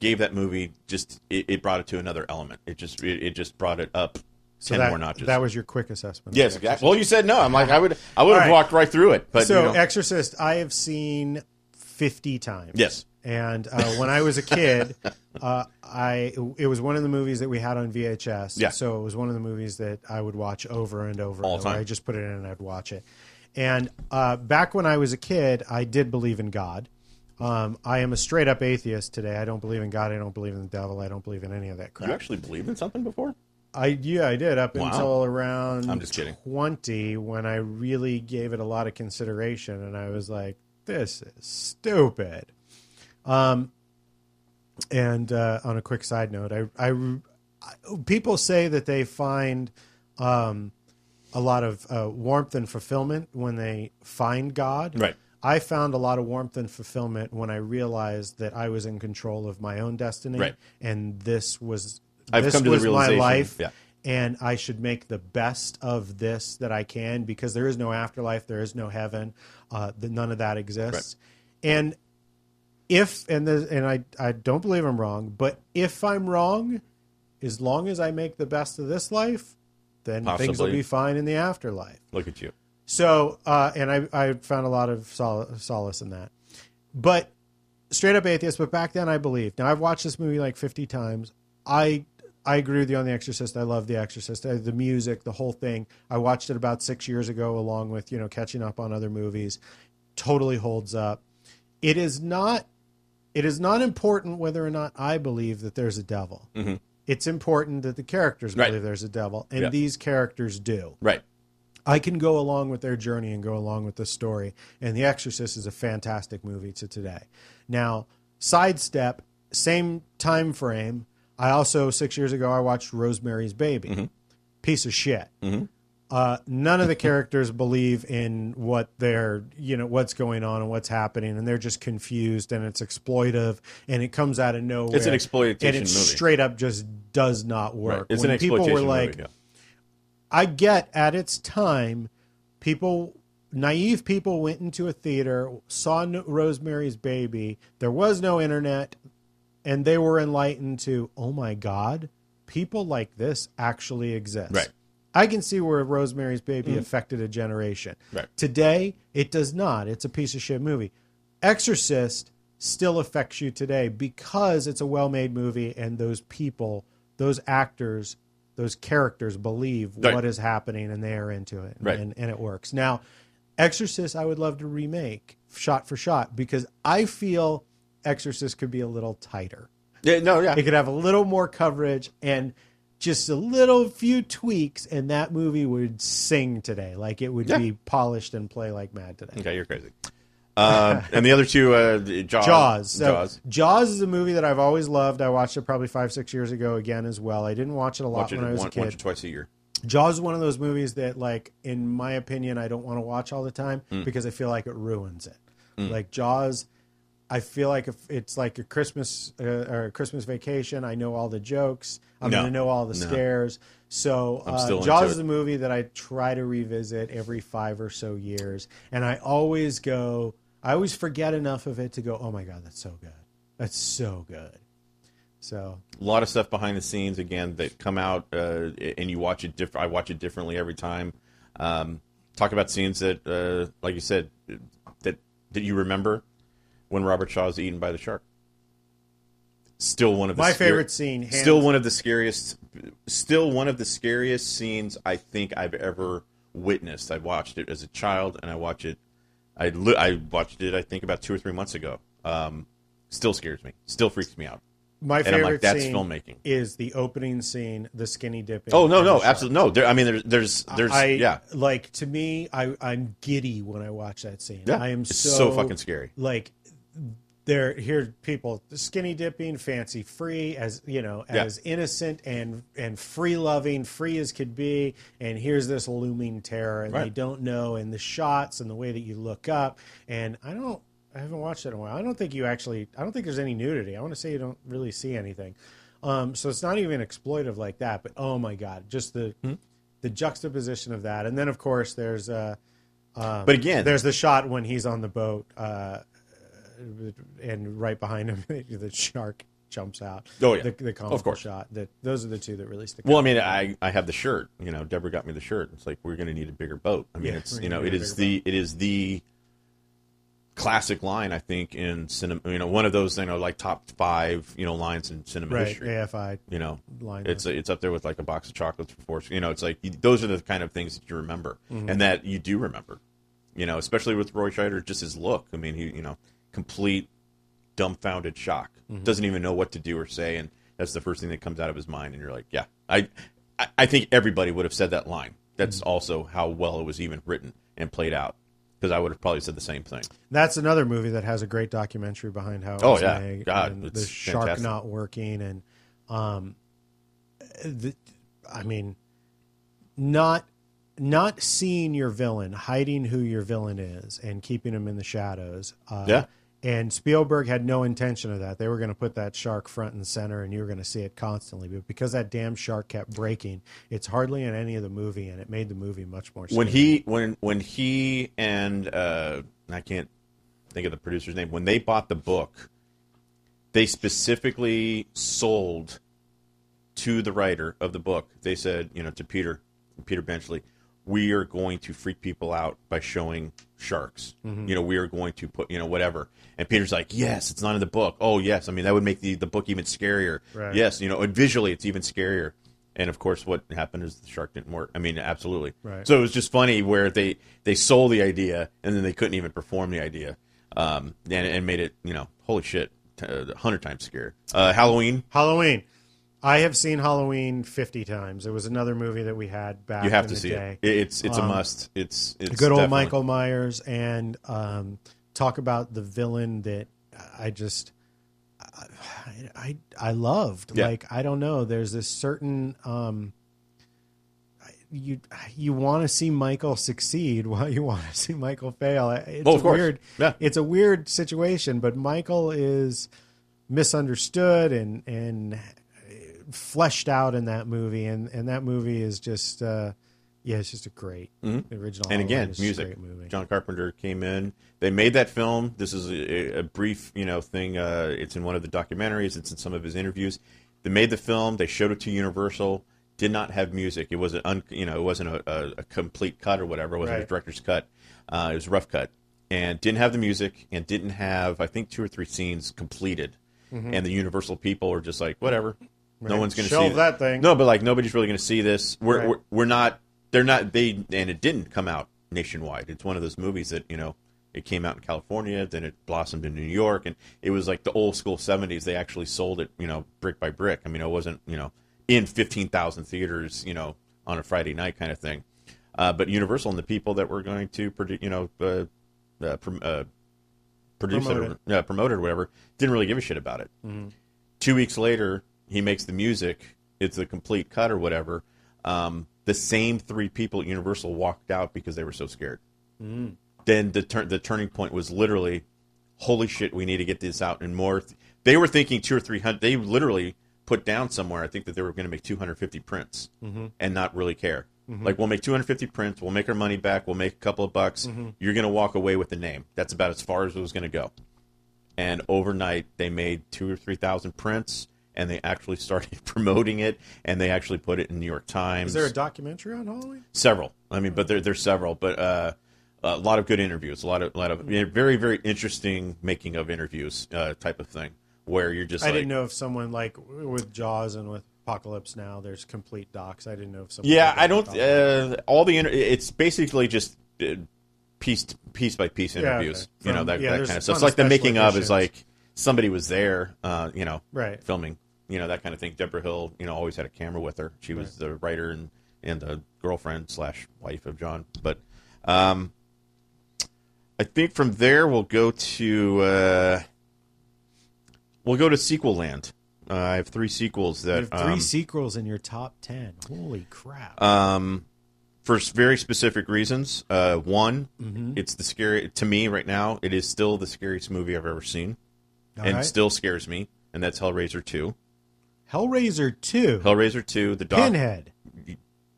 gave that movie just it, it brought it to another element. It just it, it just brought it up So ten that, more notches. that was your quick assessment. yes, exactly. Well, you said no. I'm like I would I would have right. walked right through it, but so you know, Exorcist, I have seen fifty times. yes, And uh, when I was a kid, uh, I it was one of the movies that we had on VHS. Yeah. So it was one of the movies that I would watch over and over. All and time. I just put it in and I'd watch it. And uh, back when I was a kid, I did believe in God. Um, I am a straight up atheist today. I don't believe in God. I don't believe in the devil. I don't believe in any of that crap. you actually believed in something before? I yeah, I did up Wow. until around I'm just kidding. twenty when I really gave it a lot of consideration, and I was like, "This is stupid." Um, and uh, on a quick side note, I, I, I- people say that they find um, a lot of uh, warmth and fulfillment when they find God. Right. I found a lot of warmth and fulfillment when I realized that I was in control of my own destiny, Right. and this was I've this come to the was my life, yeah. and I should make the best of this that I can because there is no afterlife, there is no heaven, uh, the, none of that exists, and if and the, and I I don't believe I'm wrong, but if I'm wrong, as long as I make the best of this life, then things will be fine in the afterlife. Look at you. So, uh, and I, I found a lot of sol- solace in that. But straight up atheist. But back then, I believed. Now I've watched this movie like fifty times. I I agree with you on The Exorcist. I love The Exorcist. Uh, the music, the whole thing. I watched it about six years ago, along with you know catching up on other movies. Totally holds up. It is not. It is not important whether or not I believe that there's a devil. It's important that the characters Right. believe there's a devil, and these characters do. Right. I can go along with their journey and go along with the story. And The Exorcist is a fantastic movie to today. Now, sidestep, same time frame. I also six years ago I watched Rosemary's Baby. Mm-hmm. Piece of shit. Mm-hmm. Uh, none of the characters believe in what they're, you know, what's going on and what's happening, and they're just confused, and it's exploitive, and it comes out of nowhere. It's an exploitation and it straight up just does not work. Right. It's when an people exploitation were like, movie. Yeah. I get at its time, people, naive people went into a theater, saw Rosemary's Baby. There was no internet, and they were enlightened to, oh my God, people like this actually exist. Right. I can see where Rosemary's Baby mm-hmm. affected a generation. Right. Today, it does not. It's a piece of shit movie. Exorcist still affects you today because it's a well made movie and those people, those actors, those characters believe Right. what is happening and they are into it. Right. And, and it works. Now, Exorcist, I would love to remake shot for shot because I feel Exorcist could be a little tighter. Yeah, no, yeah. It could have a little more coverage and just a little few tweaks, and that movie would sing today. Like it would Yeah. be polished and play like mad today. Okay, you're crazy. Uh, and the other two, uh, Jaws. Jaws. So, Jaws. Jaws. is a movie that I've always loved. I watched it probably five, six years ago again as well. I didn't watch it a lot Watch it when I was one, a kid. once or twice a year. Jaws is one of those movies that, like, in my opinion, I don't want to watch all the time Mm. because I feel like it ruins it. Like Jaws, I feel like if it's like a Christmas uh, or a Christmas vacation. I know all the jokes. I'm No. going to know all the No. scares. So uh, Jaws is a movie that I try to revisit every five or so years, and I always go. I always forget enough of it to go. Oh my god, that's so good. That's so good. So a lot of stuff behind the scenes again that come out uh, and you watch it diff- I watch it differently every time. Um, talk about scenes that, uh, like you said, that that you remember when Robert Shaw is eaten by the shark. Still one of the My scare- favorite scene, hands- Still one of the scariest. Still one of the scariest scenes I think I've ever witnessed. I watched it as a child, and I watch it. I li- I watched it. I think about two or three months ago. Um, still scares me. Still freaks me out. my favorite like, that's scene filmmaking. is the opening scene, the skinny dipping. Oh no, no, absolutely no. There, I mean, there's, there's, there's, I yeah, like to me, I I'm giddy when I watch that scene. yeah. I am it's so, so fucking scary. Like there, here people skinny dipping, fancy free, as you know, Yeah. as innocent and and free loving, free as could be. And here's this looming terror, and they don't know, and the shots and the way that you look up, and I don't. I haven't watched it in a while. I don't think you actually. I don't think there's any nudity. I want to say you don't really see anything. Um, so it's not even exploitive like that. But oh my god, just the Hmm? the juxtaposition of that, and then of course there's uh, but again, there's the shot when he's on the boat, uh, and right behind him the shark jumps out. Oh, yeah. the, the comical Of course. shot. That those are the two that really stick. well, I mean, I, I have the shirt. You know, Deborah got me the shirt. It's like we're going to need a bigger boat. I mean, Yeah, it's you know, it a is the it is the classic line I think in cinema. You know, one of those you know like top five you know lines in cinema right history. AFI You know, line. it's it's up there with like a box of chocolates for Force. You know, it's like you, those are the kind of things that you remember Mm-hmm. and that you do remember. You know, especially with Roy Scheider, just his look. I mean, he you know, complete dumbfounded shock, Mm-hmm. doesn't even know what to do or say, and that's the first thing that comes out of his mind. And you're like, yeah, I I, think everybody would have said that line. That's Mm-hmm. also how well it was even written and played out. Because I would have probably said the same thing. That's another movie that has a great documentary behind how Oh, yeah. made God, the shark fantastic. not working and um the, I mean not not seeing your villain, hiding who your villain is and keeping him in the shadows. Uh, Yeah. And Spielberg had no intention of that. They were going to put that shark front and center, and you were going to see it constantly. But because that damn shark kept breaking, it's hardly in any of the movie, and it made the movie much more. when scary. he when when he and uh, I can't think of the producer's name when they bought the book, they specifically sold to the writer of the book. They said, you know, to Peter Peter Benchley, we are going to freak people out by showing sharks. Mm-hmm. You know, we are going to put, you know, whatever. And Peter's like, yes, it's not in the book. Oh, yes. I mean, that would make the, the book even scarier. Right. Yes, you know, and visually it's even scarier. And of course, what happened is the shark didn't work. I mean, absolutely. Right. So it was just funny where they they sold the idea and then they couldn't even perform the idea, um, and, and made it, you know, holy shit, a hundred times scarier. Uh, Halloween, Halloween. I have seen Halloween 50 times. It was another movie that we had back you have in to the see day. it. it. It's it's Um, a must. It's it's Good old definitely- Michael Myers and um, talk about the villain that I just I I, I loved. Yeah. Like I don't know, there's this certain um, you you want to see Michael succeed while you want to see Michael fail. It's of a course. weird Yeah. it's a weird situation, but Michael is misunderstood and and fleshed out in that movie, and and that movie is just uh, yeah, it's just a great the original. Mm-hmm. and again, Halloween is just a music. John Carpenter came in. They made that film. This is a, a brief, you know, thing. Uh, it's in one of the documentaries. It's in some of his interviews. They made the film. They showed it to Universal. Did not have music. It wasn't, un, you know, it wasn't a, a, a complete cut or whatever. It wasn't a director's cut. Uh, it was a rough cut, and didn't have the music, and didn't have, I think, two or three scenes completed. And the Universal people are just like, whatever. No Mm-hmm. One's going to see that thing. No, but like nobody's really going to see this. We're, Right. we're we're not. They're not. They and it didn't come out nationwide. It's one of those movies that you know it came out in California, then it blossomed in New York, and it was like the old school '70s. They actually sold it, you know, brick by brick. I mean, it wasn't you know in fifteen thousand theaters, you know, on a Friday night kind of thing. Uh, but Universal and the people that were going to produce, you know, uh, uh, prom- uh, produce Promote it, or, promote it or whatever, didn't really give a shit about it. Two weeks later, he makes the music. It's a complete cut or whatever. Um, the same three people at Universal walked out because they were so scared. Mm. Then the turn the turning point was literally, holy shit, we need to get this out and more. They were thinking two or three hundred. They literally put down somewhere. I think that they were going to make two hundred fifty prints mm-hmm. and not really care. Mm-hmm. Like we'll make two hundred fifty prints. We'll make our money back. We'll make a couple of bucks. Mm-hmm. You're going to walk away with the name. That's about as far as it was going to go. And overnight, they made two or three thousand prints, and they actually started promoting it, and they actually put it in New York Times. Is there a documentary on Halloween? Several. I mean, but there there's several. But uh, a lot of good interviews. A lot of a lot of very very interesting making of interviews uh, type of thing where you're just I like, didn't know if someone like with Jaws and with Apocalypse Now, there's complete docs. I didn't know if someone. Yeah, I don't. Uh, all the inter- it's basically just uh, piece piece by piece Yeah, interviews. okay. You know that, yeah, that kind of stuff. It's like the making of is like somebody was there. Uh, you know, Right. filming. You know that kind of thing. Debra Hill, you know, always had a camera with her. She was the writer and and the girlfriend slash wife of John. But um, I think from there we'll go to uh, we'll go to sequel land. Uh, I have three sequels You that have three um, sequels in your top ten. Holy crap! um, for very specific reasons. Uh, one, Mm-hmm. it's the scary to me right now. It is still the scariest movie I've ever seen, All and right. still scares me. And that's Hellraiser two. Hellraiser two. Hellraiser two. The doc- Pinhead.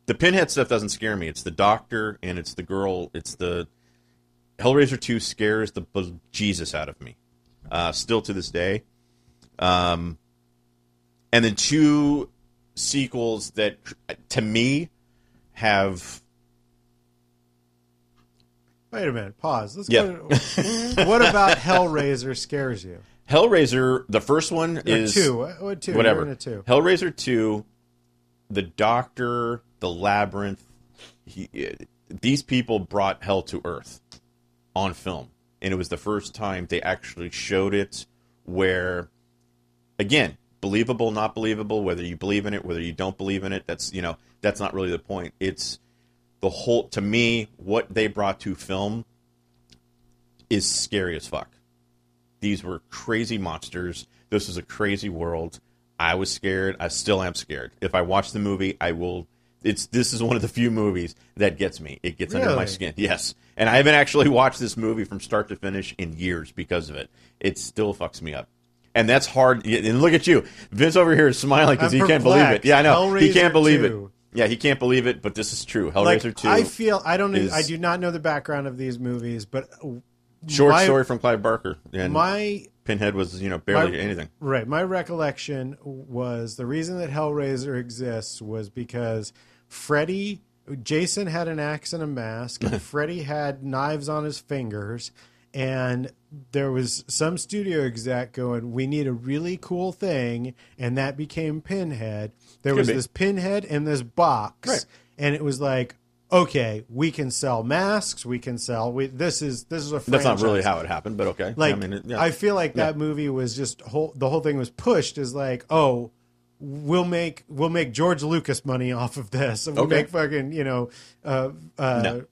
the pinhead stuff doesn't scare me. It's the doctor and it's the girl. It's the Hellraiser two scares the Jesus out of me. Uh, still to this day. Um, and then two sequels that to me have Wait a minute. Pause. Let's Yeah. go. To, what about Hellraiser scares you? Hellraiser. The first one Or is two. Two? whatever. Two. Hellraiser two, the Doctor, the Labyrinth. He, uh, these people brought hell to earth on film, and it was the first time they actually showed it. Where, again, believable, not believable, whether you believe in it, whether you don't believe in it. That's you know that's not really the point. It's the whole to me what they brought to film is scary as fuck. These were crazy monsters. This was a crazy world. I was scared. I still am scared. If I watch the movie, I will. It's this is one of the few movies that gets me. It gets under my skin. Yes, and I haven't actually watched this movie from start to finish in years because of it. It still fucks me up, and that's hard. And look at you, Vince over here is smiling because he can't believe it. Yeah, I know he can't believe 2. it. Yeah, he can't believe it, but this is true. Like Hellraiser two. I feel I don't. is- I do not know the background of these movies, but short my- story from Clive Barker, and my Pinhead was you know barely my- anything. Right. My recollection was the reason that Hellraiser exists was because Freddy, Jason had an axe and a mask, and Freddy had knives on his fingers. And there was some studio exec going, "We need a really cool thing," and that became Pinhead. There Could was be. this Pinhead in this box, Right. and it was like, "Okay, we can sell masks. We can sell. We, this is this is a That's not really how it happened, but okay. Like I mean, it- yeah. I feel like that movie was just whole, the whole thing was pushed as like, oh, we'll make we'll make George Lucas money off of this, we'll Okay. make fucking you know uh, uh, No.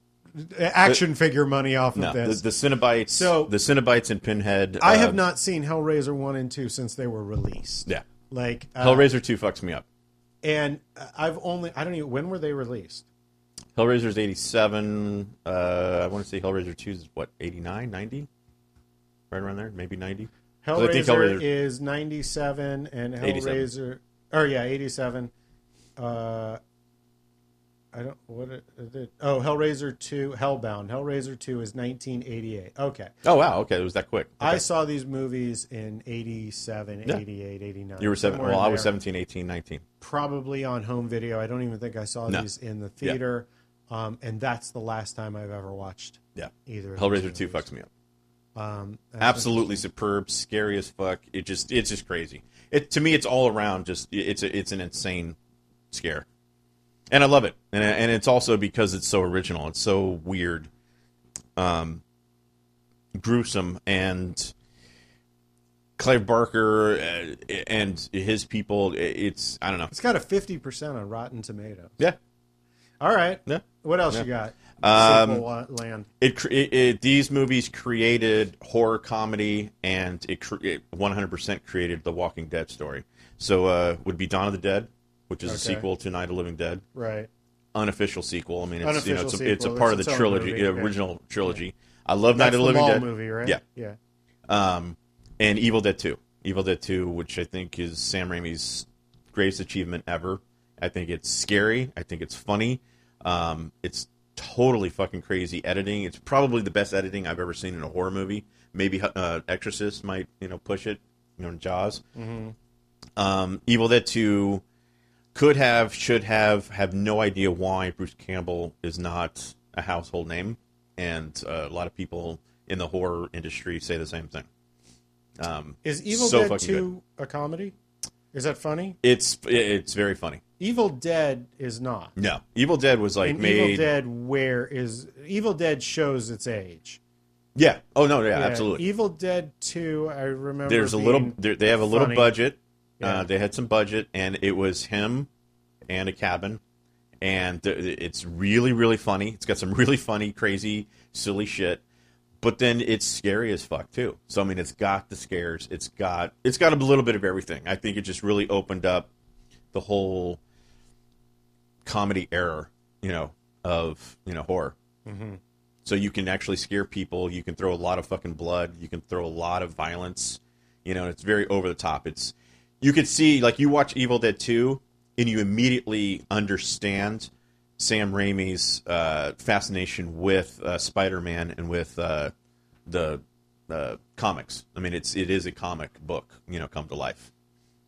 action figure money off no, of the, this. the Cenobites, So- the Cenobites and Pinhead. I uh, have not seen Hellraiser one and two since they were released. Yeah, Like uh, Hellraiser two fucks me up. and I've only I don't even when were they released? Hellraiser's eighty seven. Uh, I want to say Hellraiser two is what 89, 90? right around there, maybe ninety. 'Cause I think Hellraiser, Hellraiser- is ninety seven and 87. Hellraiser or yeah eighty seven. Uh, I don't what it, oh Hellraiser two Hellbound Hellraiser two is nineteen eighty eight. Okay. Oh wow, okay, it was that quick. I saw these movies in 87, Yeah. 88, 89. you were seven. Well, I was there. 17, 18, 19. Probably on home video. I don't even think I saw No. these in the theater. Um, and that's the last time I've ever watched Yeah, either. of Hellraiser two movies. fucks me up. Um, Absolutely superb, scary as fuck. It just it's just crazy. It to me, it's all around just it's a, it's an insane scare. and I love it, and and it's also because it's so original. It's so weird, um, gruesome, and Clive Barker uh, and his people. It's I don't know. It's got a fifty percent on Rotten Tomatoes. Yeah, All right. yeah. What else Yeah. you got? Um, Sequel wa- land. It, it, it these movies created horror comedy, and it, cre- it 100% created the Walking Dead story. So uh, would be Dawn of the Dead, which is a sequel to Night of the Living Dead. Right. unofficial sequel. I mean, it's you know, it's a, it's a part of the trilogy, movie, uh, original trilogy. I love Night of the Living Dead. movie, right? Yeah. Yeah. Um, and Evil Dead Two, Evil Dead Two, which I think is Sam Raimi's greatest achievement ever. I think it's scary. I think it's funny. Um, it's totally fucking crazy editing. It's probably the best editing I've ever seen in a horror movie. Maybe uh, Exorcist might you know push it. You know, Jaws. Um, Evil Dead Two could have, should have, have no idea why Bruce Campbell is not a household name, and uh, a lot of people in the horror industry say the same thing. Um, Is Evil So Dead Two a comedy? Is that funny? it's it's very funny. Evil Dead is not. No, Evil Dead was like And made. Evil Dead, where is Evil Dead shows its age? Yeah. Oh no, yeah, Yeah, absolutely. Evil Dead Two, I remember. There's a little. They have a little funny. budget. Yeah. Uh, they had some budget, and it was him and a cabin, and th- it's really, really funny. It's got some really funny, crazy, silly shit. But then it's scary as fuck too. So I mean, it's got the scares. It's got it's got a little bit of everything. I think it just really opened up the whole comedy error, you know, of you know horror. Mm-hmm. So you can actually scare people. You can throw a lot of fucking blood. You can throw a lot of violence. You know, it's very over the top. It's you could see like you watch Evil Dead Two, and you immediately understand Sam Raimi's uh, fascination with uh, Spider-Man and with uh, the uh, comics. I mean, it's it is a comic book, you know, come to life.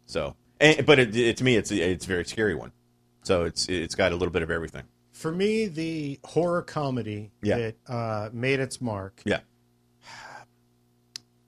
So, and, but it, it, to me, it's it's a very scary one. So it's it's got a little bit of everything. For me, the horror comedy Yeah. that uh, made its mark, Yeah,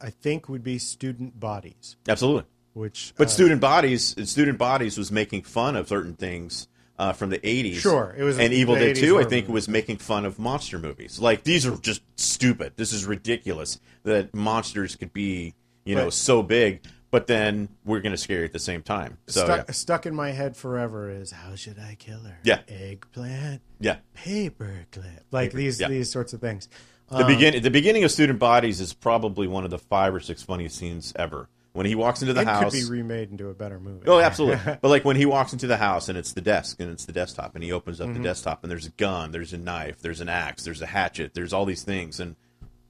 I think, would be Student Bodies, absolutely. which. But uh, student bodies, student bodies was making fun of certain things uh, from the '80s. Sure, it was and Evil Dead 80s 2, I think, movie. was making fun of monster movies. Like these are just stupid. This is ridiculous that monsters could be, you know, so big. But then we're going to scare you at the same time. So stuck, yeah. stuck in my head forever is how should I kill her? Yeah. Eggplant, yeah. paperclip, like these yeah. these sorts of things. The Um, begin the beginning of Student Bodies is probably one of the five or six funniest scenes ever. When he walks into the it house, could be remade into a better movie. Oh, absolutely. but like when he walks into the house and it's the desk and it's the desktop and he opens up Mm-hmm. the desktop and there's a gun, there's a knife, there's an axe, there's a hatchet, there's all these things and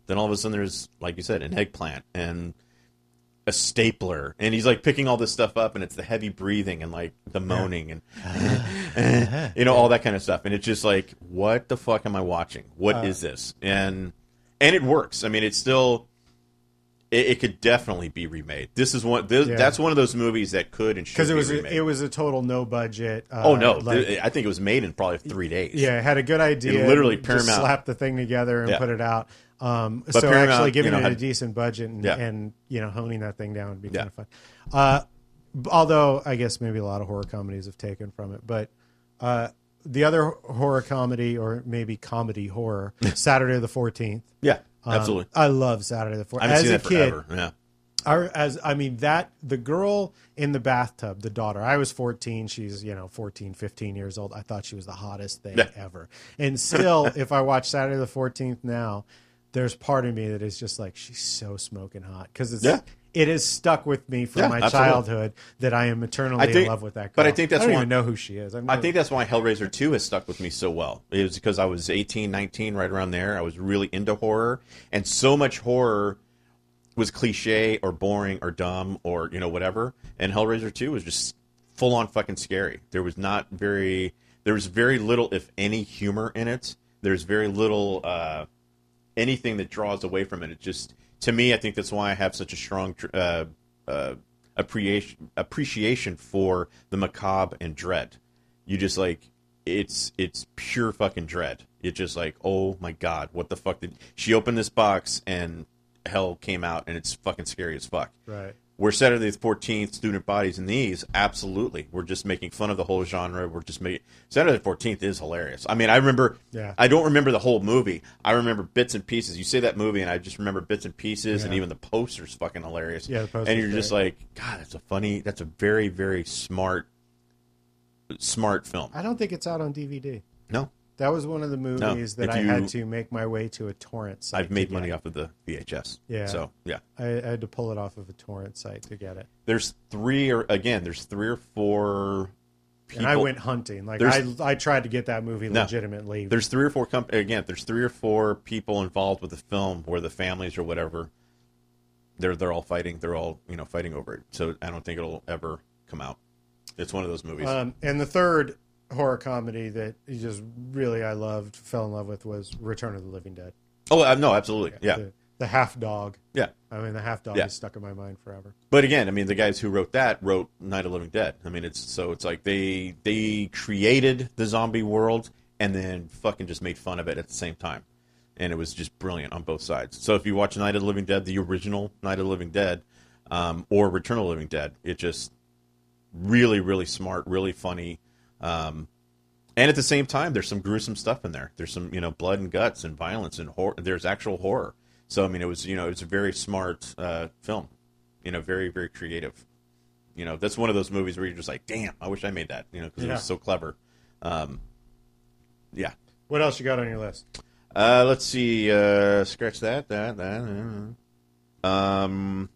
then all of a sudden there's like you said an eggplant and a stapler and he's like picking all this stuff up and it's the heavy breathing and like the moaning and you know all that kind of stuff and it's just like what the fuck am I watching? What Uh, is this? And and it works. I mean, it's still it, it could definitely be remade. This is one. This, Yeah. That's one of those movies that could and should because it be was a, it was a total no budget. Uh, oh no! like- I think it was made in probably three days. yeah, it had a good idea. It literally Paramount- slapped the thing together and Yeah. put it out. Um, so Paramount, actually you giving know, it a decent budget and, Yeah. and you know honing that thing down would be Yeah. kind of fun. Uh, although I guess maybe a lot of horror comedies have taken from it, but uh, the other horror comedy or maybe comedy horror, Saturday the Fourteenth. yeah, Um, absolutely. I love Saturday the I Fourteenth. As seen a kid, forever. Yeah, our, as I mean that the girl in the bathtub, the daughter. I was 14, she's, you know, 14, 15 years old. I thought she was the hottest thing Yeah. ever. And still if I watch Saturday the 14th now, there's part of me that is just like she's so smoking hot cuz it's Yeah. it has stuck with me from Yeah, my absolutely. childhood that I am eternally think- in love with that girl. but I think that's I don't why- even know who she is. I think that's why Hellraiser 2 has stuck with me so well. It was because I was 18, 19, right around there. I was really into horror, and so much horror was cliche or boring or dumb or you know whatever. And Hellraiser 2 was just full on fucking scary. There was not very there was very little if any humor in it. There's very little uh, anything that draws away from it. It just to me, I think that's why I have such a strong uh, uh, appreciation for the macabre and dread. You just like it's it's pure fucking dread. It's just like oh my god, what the fuck did she opened this box and hell came out and it's fucking scary as fuck. Right. Where Saturday the Fourteenth, Student Bodies and These, absolutely, we're just making fun of the whole genre. We're just making Saturday the Fourteenth is hilarious. I mean, I remember, Yeah. I don't remember the whole movie. I remember bits and pieces. You say that movie, and I just remember bits and pieces, yeah. and even the poster's fucking hilarious. Yeah, and you're just like, God, that's a funny, that's a very, very smart, smart film. I don't think it's out on DVD. No, That was one of the movies that if I you- had to make my way to a torrent site. I've made money off of the VHS. Yeah. So yeah, I, I had to pull it off of a torrent site to get it, there's three or again, there's three or four. People, and I went hunting. Like There's- I, I tried to get that movie No. legitimately. There's three or four comp- again. There's three or four people involved with the film where the families or whatever. They're they're all fighting. They're all you know fighting over it. So I don't think it'll ever come out. It's one of those movies. Um, and the third horror comedy that you just really I loved, fell in love with was Return of the Living Dead. oh uh, no, absolutely, yeah, The, the half dog. yeah. I mean, the half dog Yeah. is stuck in my mind forever. But again, I mean, the guys who wrote that wrote Night of the Living Dead. I mean, it's so it's like they they created the zombie world and then fucking just made fun of it at the same time, and it was just brilliant on both sides. So if you watch Night of the Living Dead, the original Night of the Living Dead, um, or Return of the Living Dead, it just really really smart, really funny. Um, and at the same time, there's some gruesome stuff in there. There's some, you know, blood and guts and violence and horror. There's actual horror. So I mean, it was, you know, it was a very smart uh, film. You know, very very creative. You know, that's one of those movies where you're just like, damn, I wish I made that. You know, because it was so clever. Um, yeah. What else you got on your list? Uh, let's see. Uh, scratch that. That. That. uh, Um.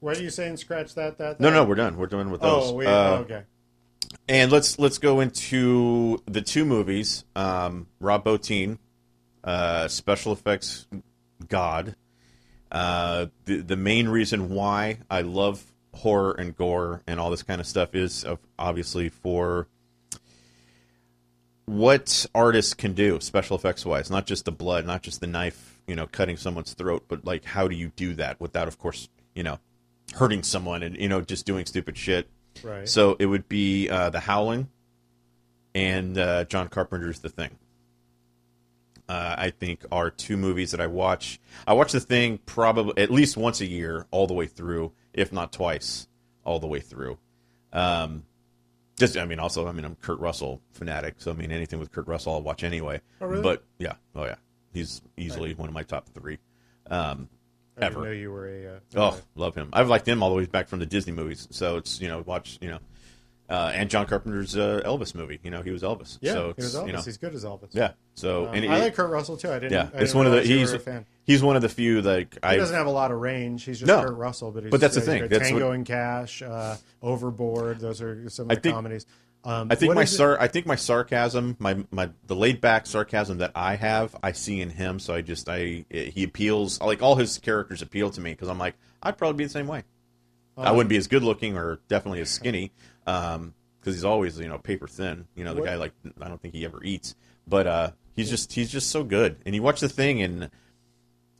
What are you saying? Scratch that. That. No, that? no, we're done. We're done with those. Oh, wait. Uh, okay. And let's let's go into the two movies. Um, Rob Bottin, uh, special effects god. Uh, the the main reason why I love horror and gore and all this kind of stuff is obviously for what artists can do special effects wise not just the blood not just the knife you know cutting someone's throat but like how do you do that without of course you know hurting someone and you know just doing stupid shit Right. so it would be uh, The Howling and uh, John Carpenter's The Thing. Uh, I think are two movies that I watch. I watch The Thing probably at least once a year, all the way through, if not twice, all the way through. Um, just, I mean, also, I mean, I'm Kurt Russell fanatic, so I mean, anything with Kurt Russell, I'll watch anyway. Oh, really? But yeah, oh yeah, he's easily one of my top three. Um, I didn't ever. know you were a. Uh, Oh, love him. I've liked him all the way back from the Disney movies. So it's you know watch you know, uh, and John Carpenter's uh, Elvis movie. You know he was Elvis. yeah, so he was Elvis. You know, He's good as Elvis. yeah. So Um, and I like Kurt Russell too. I didn't. yeah, I it's didn't one of the he's a fan. he's one of the few like He I doesn't have a lot of range. He's just No. Kurt Russell, but he's, But that's the thing. That's Tango what- and Cash, uh, Overboard. Those are some of the think- comedies. Um, I think my it- sar- I think my sarcasm, my my the laid back sarcasm that I have, I see in him. So I just I he appeals like all his characters appeal to me because I'm like I'd probably be the same way. I Um, wouldn't be as good looking or definitely as skinny because he's always you know paper thin. You know the What- guy like I don't think he ever eats, but uh, he's just he's just so good. And you watch the thing and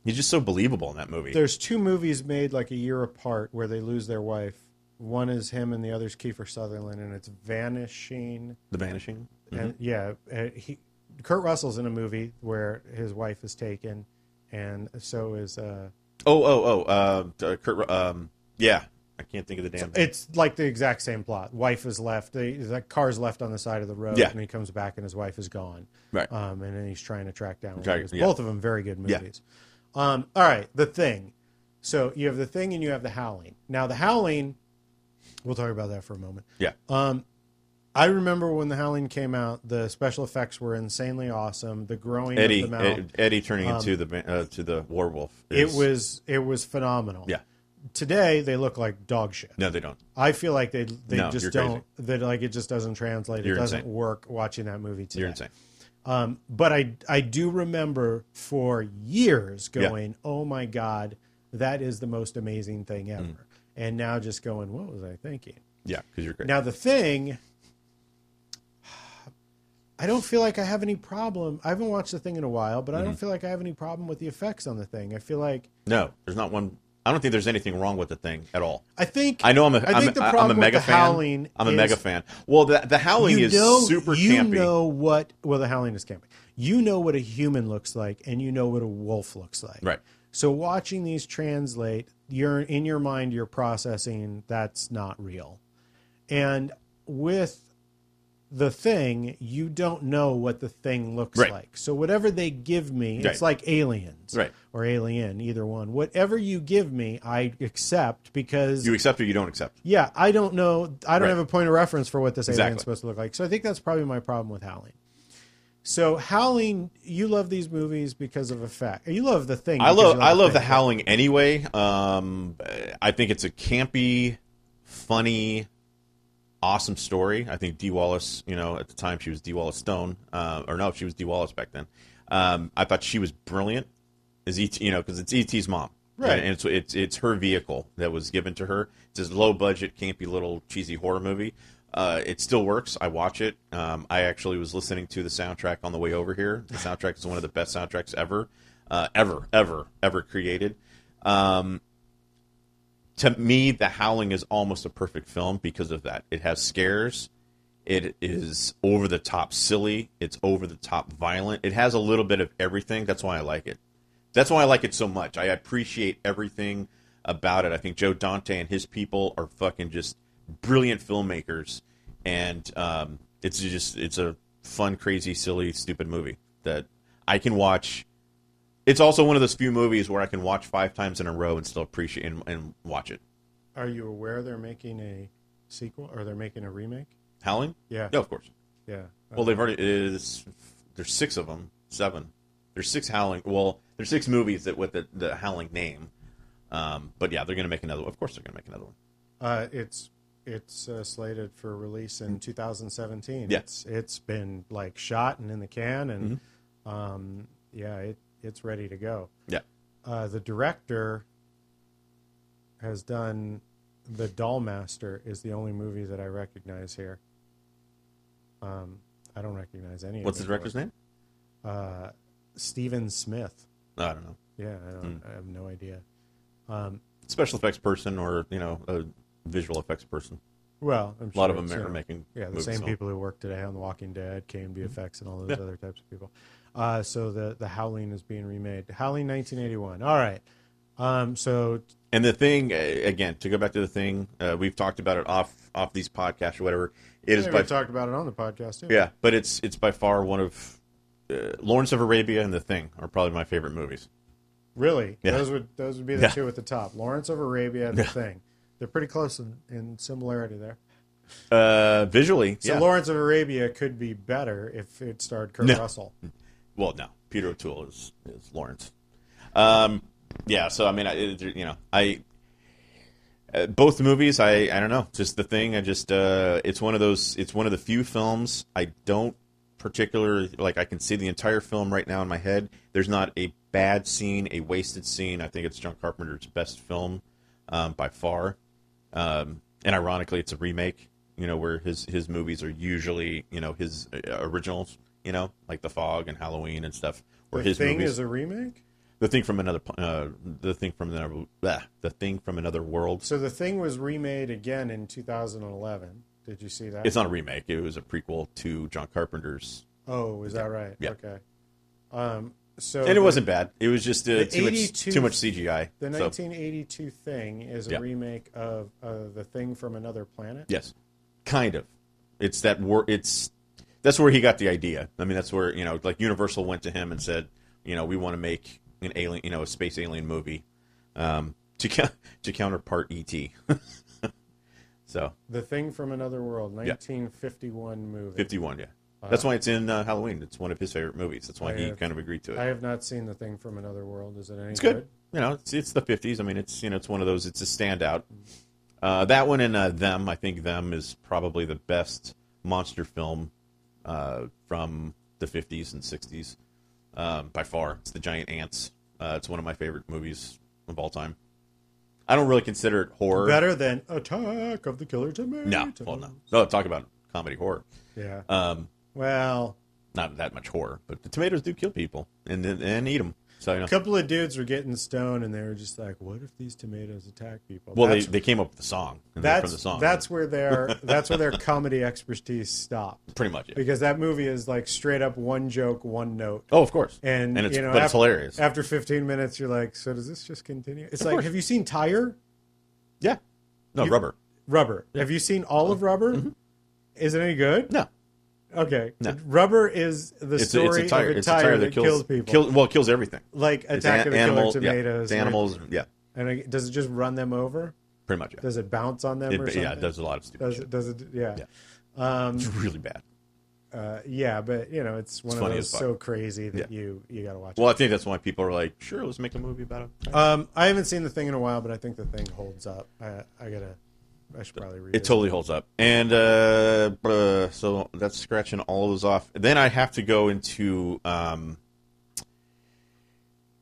he's just so believable in that movie. There's two movies made like a year apart where they lose their wife. One is him, and the other other's Kiefer Sutherland, and it's Vanishing. the Vanishing. And yeah, uh, he Kurt Russell's in a movie where his wife is taken, and so is uh, Oh oh oh uh, uh, Kurt. Um, yeah, I can't think of the damn. it's like the exact same plot. Wife is left. The, the car's left on the side of the road, Yeah. and he comes back, and his wife is gone. Right. Um, and then he's trying to track down. Try- Both of them very good Yeah. movies. Um, all right, The Thing. So you have The Thing and you have The Howling. Now The Howling, we'll talk about that for a moment. yeah. Um, I remember when The Howling came out, the special effects were insanely awesome. The growing Eddie of the mouth, Ed- Eddie turning into the uh, to the werewolf. It was it was phenomenal. yeah. Today they look like dog shit. No, they don't. I feel like they they No, just don't that like it just doesn't translate. You're it doesn't insane. work watching that movie today. You're insane. Um, but I I do remember for years Yeah. going, oh my god, that is the most amazing thing ever. Mm. And now just going, what was I thinking? Yeah, because you're great. Now the thing, I don't feel like I have any problem. I haven't watched the thing in a while, but I Mm-hmm. don't feel like I have any problem with the effects on the thing. I feel like no, there's not one. I don't think there's anything wrong with the thing at all. I think I know I'm a, I I'm, think the a- I'm a mega with the fan. Howling I'm a is- mega fan. Well, the the Howling you is super you campy. You know what? Well, the howling is campy. You know what a human looks like, and you know what a wolf looks like. Right. So watching these translate, you're in your mind, you're processing that's not real. And with the thing, you don't know what the thing looks Right. like. So whatever they give me, Right. it's like aliens Right. or alien, either one. Whatever you give me, I accept because You accept or you don't accept. yeah, I don't know. I don't have a point of reference for what this alien's Exactly. supposed to look like. So I think that's probably my problem with Howling. So Howling, you love these movies because of effect. You love the thing. I because love I love the thing. Howling anyway. Um, I think it's a campy, funny, awesome story. I think Dee Wallace, you know, at the time she was Dee Wallace Stone, uh, or no, she was Dee Wallace back then. Um, I thought she was brilliant as ET, you know, because it's ET's mom, Right. And it's it's it's her vehicle that was given to her. It's this low budget, campy little cheesy horror movie. Uh, it still works. I watch it. Um, I actually was listening to the soundtrack on the way over here. The soundtrack is one of the best soundtracks ever, uh, ever, ever, ever created. Um, to me, The Howling is almost a perfect film because of that. It has scares. It is over the top silly. It's over the top violent. It has a little bit of everything. That's why I like it. That's why I like it so much. I appreciate everything about it. I think Joe Dante and his people are fucking just brilliant filmmakers, and um, it's just it's a fun, crazy, silly, stupid movie that I can watch. It's also one of those few movies where I can watch five times in a row and still appreciate and, and watch it. Are you aware they're making a sequel or they're making a remake? Howling? Yeah. No, of course. Yeah. Well, they've already. Is there's six of them, seven. There's six Howling. Well, there's six movies that with the, the Howling name. Um, but yeah, they're going to make another one. Of course, they're going to make another one. Uh, it's it's uh, slated for release in 2017. Yeah. It's it's been like shot and in the can, and Mm-hmm. um, yeah, it it's ready to go. Yeah. Uh, the director has done the Doll Master is the only movie that I recognize here. Um, I don't recognize any. What's the director's name? Uh, Stephen Smith. I don't know. Yeah, I don't. Hmm. I have no idea. Um, Special effects person or you know a visual effects person. well, I'm A lot sure of them are making Yeah, the movies, same so- people who work today on The Walking Dead, KNB Effects, and all those Yeah. other types of people. Uh, so the the Howling is being remade. Howling 1981. All right. Um, so And the thing again, to go back to the thing, uh, we've talked about it off off these podcasts or whatever. It is by we talked about it on the podcast too. yeah, but it's it's by far one of uh, Lawrence of Arabia and The Thing are probably my favorite movies. Really, Yeah. those would those would be the Yeah. two at the top. Lawrence of Arabia and The. Thing. They're pretty close in, in similarity there. Uh, visually, So yeah. Lawrence of Arabia could be better if it starred Kurt No. Russell. well, no, Peter O'Toole is is Lawrence. Um, yeah, so I mean, I, it- you know, I uh, both movies, I I don't know, just the thing. I just uh, it's one of those. It's one of the few films I don't particularly like. I can see the entire film right now in my head. There's not a bad scene, a wasted scene. I think it's John Carpenter's best film um, by far. Um, and ironically, it's a remake. You know, where his his movies are usually you know his uh, originals. You know, like The Fog and Halloween and stuff. Where The his Thing movies, is a remake. the thing from another, uh, the thing from another, blah, the thing from another world. So the Thing was remade again in 2011. Did you see that? It's not a remake. It was a prequel to John Carpenter's, Oh, is that right? Yeah. Okay. Um, so and it the- wasn't bad. It was just uh, too much too much CGI. The So, 1982 Thing is a Yeah. remake of uh, the Thing from Another Planet. yes, kind of. It's that wor- It's that's where he got the idea. I mean, that's where you know, like Universal went to him and said, you know, we want to make an alien, you know, a space alien movie um, to to counterpart ET. so The Thing from Another World, 1951 movie. 51, yeah. That's why it's in uh, Halloween. It's one of his favorite movies. That's why I he have- kind of agreed to it. I have not seen The Thing from Another World. Is it any It's good. You know, it's, it's the fifties. I mean, it's you know, it's one of those. It's a standout. Uh, that one and uh, them. I think them is probably the best monster film uh, from the fifties and sixties um, by far. It's the giant ants. Uh, it's one of my favorite movies of all time. I don't really consider it horror. Better than Attack of the Killer Tomatoes. No, well, no. No, talk about comedy horror. Yeah. Um, well, not that much horror, but the tomatoes do kill people and and eat them. So you know. A couple of dudes were getting stoned, and they were just like, "What if these tomatoes attack people?" Well, they, that's, they came up with the song. And that's from the song. that's where their that's where their comedy expertise stopped pretty much. Yeah. because that movie is like straight up one joke, one note. Oh, of course. And, and it's you know, but it's hilarious. After 15 minutes, you're like, "So does this just continue?" It's like, course. have you seen Tire? yeah. No You- rubber. Rubber. Have you seen all of Rubber? Mm-hmm. Is it any good? No. Okay. No. Rubber is the It's a, story it's a tire. of a it's tire, a tire that, kills, people. Kill, well, it kills everything. like It's Attack an- of the animal- Killer yeah, Tomatoes. it's like- animals. Yeah. and it- does it just run them over? Pretty much. Yeah. Does it bounce on them It, or something? yeah. It does a lot of stupid Does shit. it? Does it? Yeah. Yeah. it's really bad. Uh, yeah, but you know, it's one It's of those so crazy that Yeah. you you got to watch. Well, I think that's why people are like, sure, let's make a movie about it. it. Um, I haven't seen the thing in a while, but I think the thing holds up. I, I gotta. I should probably read It totally holds up. And uh, uh, so that's scratching all of those off. Then I have to go into um,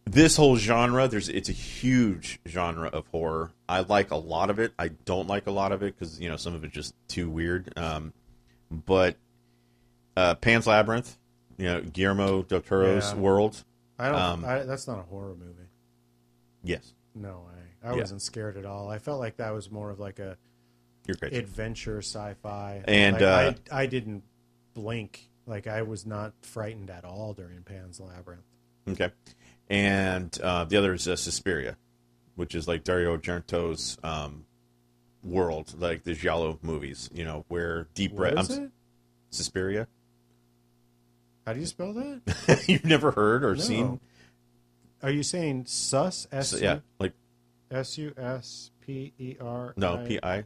this whole genre. There's it's a huge genre of horror. I like a lot of it. I don't like a lot of it because you know some of it's just too weird. Um, but uh, Pan's Labyrinth, you know Guillermo del Toro's Yeah. world. I don't. um, I, that's not a horror movie. Yes, No way. I Yeah. wasn't scared at all. I felt like that was more of like a you're great. adventure sci-fi. And, Like, uh, I I didn't blink. Like I was not frightened at all during Pan's Labyrinth. Okay. And uh, the other is uh, Suspiria, which is like Dario Argento's um, world, like the Giallo movies, you know, where deep What red. is I'm- it? Suspiria. How do you spell that? You've never heard or No. seen? Are you saying sus? S So, yeah, like S U S P E R. no, P I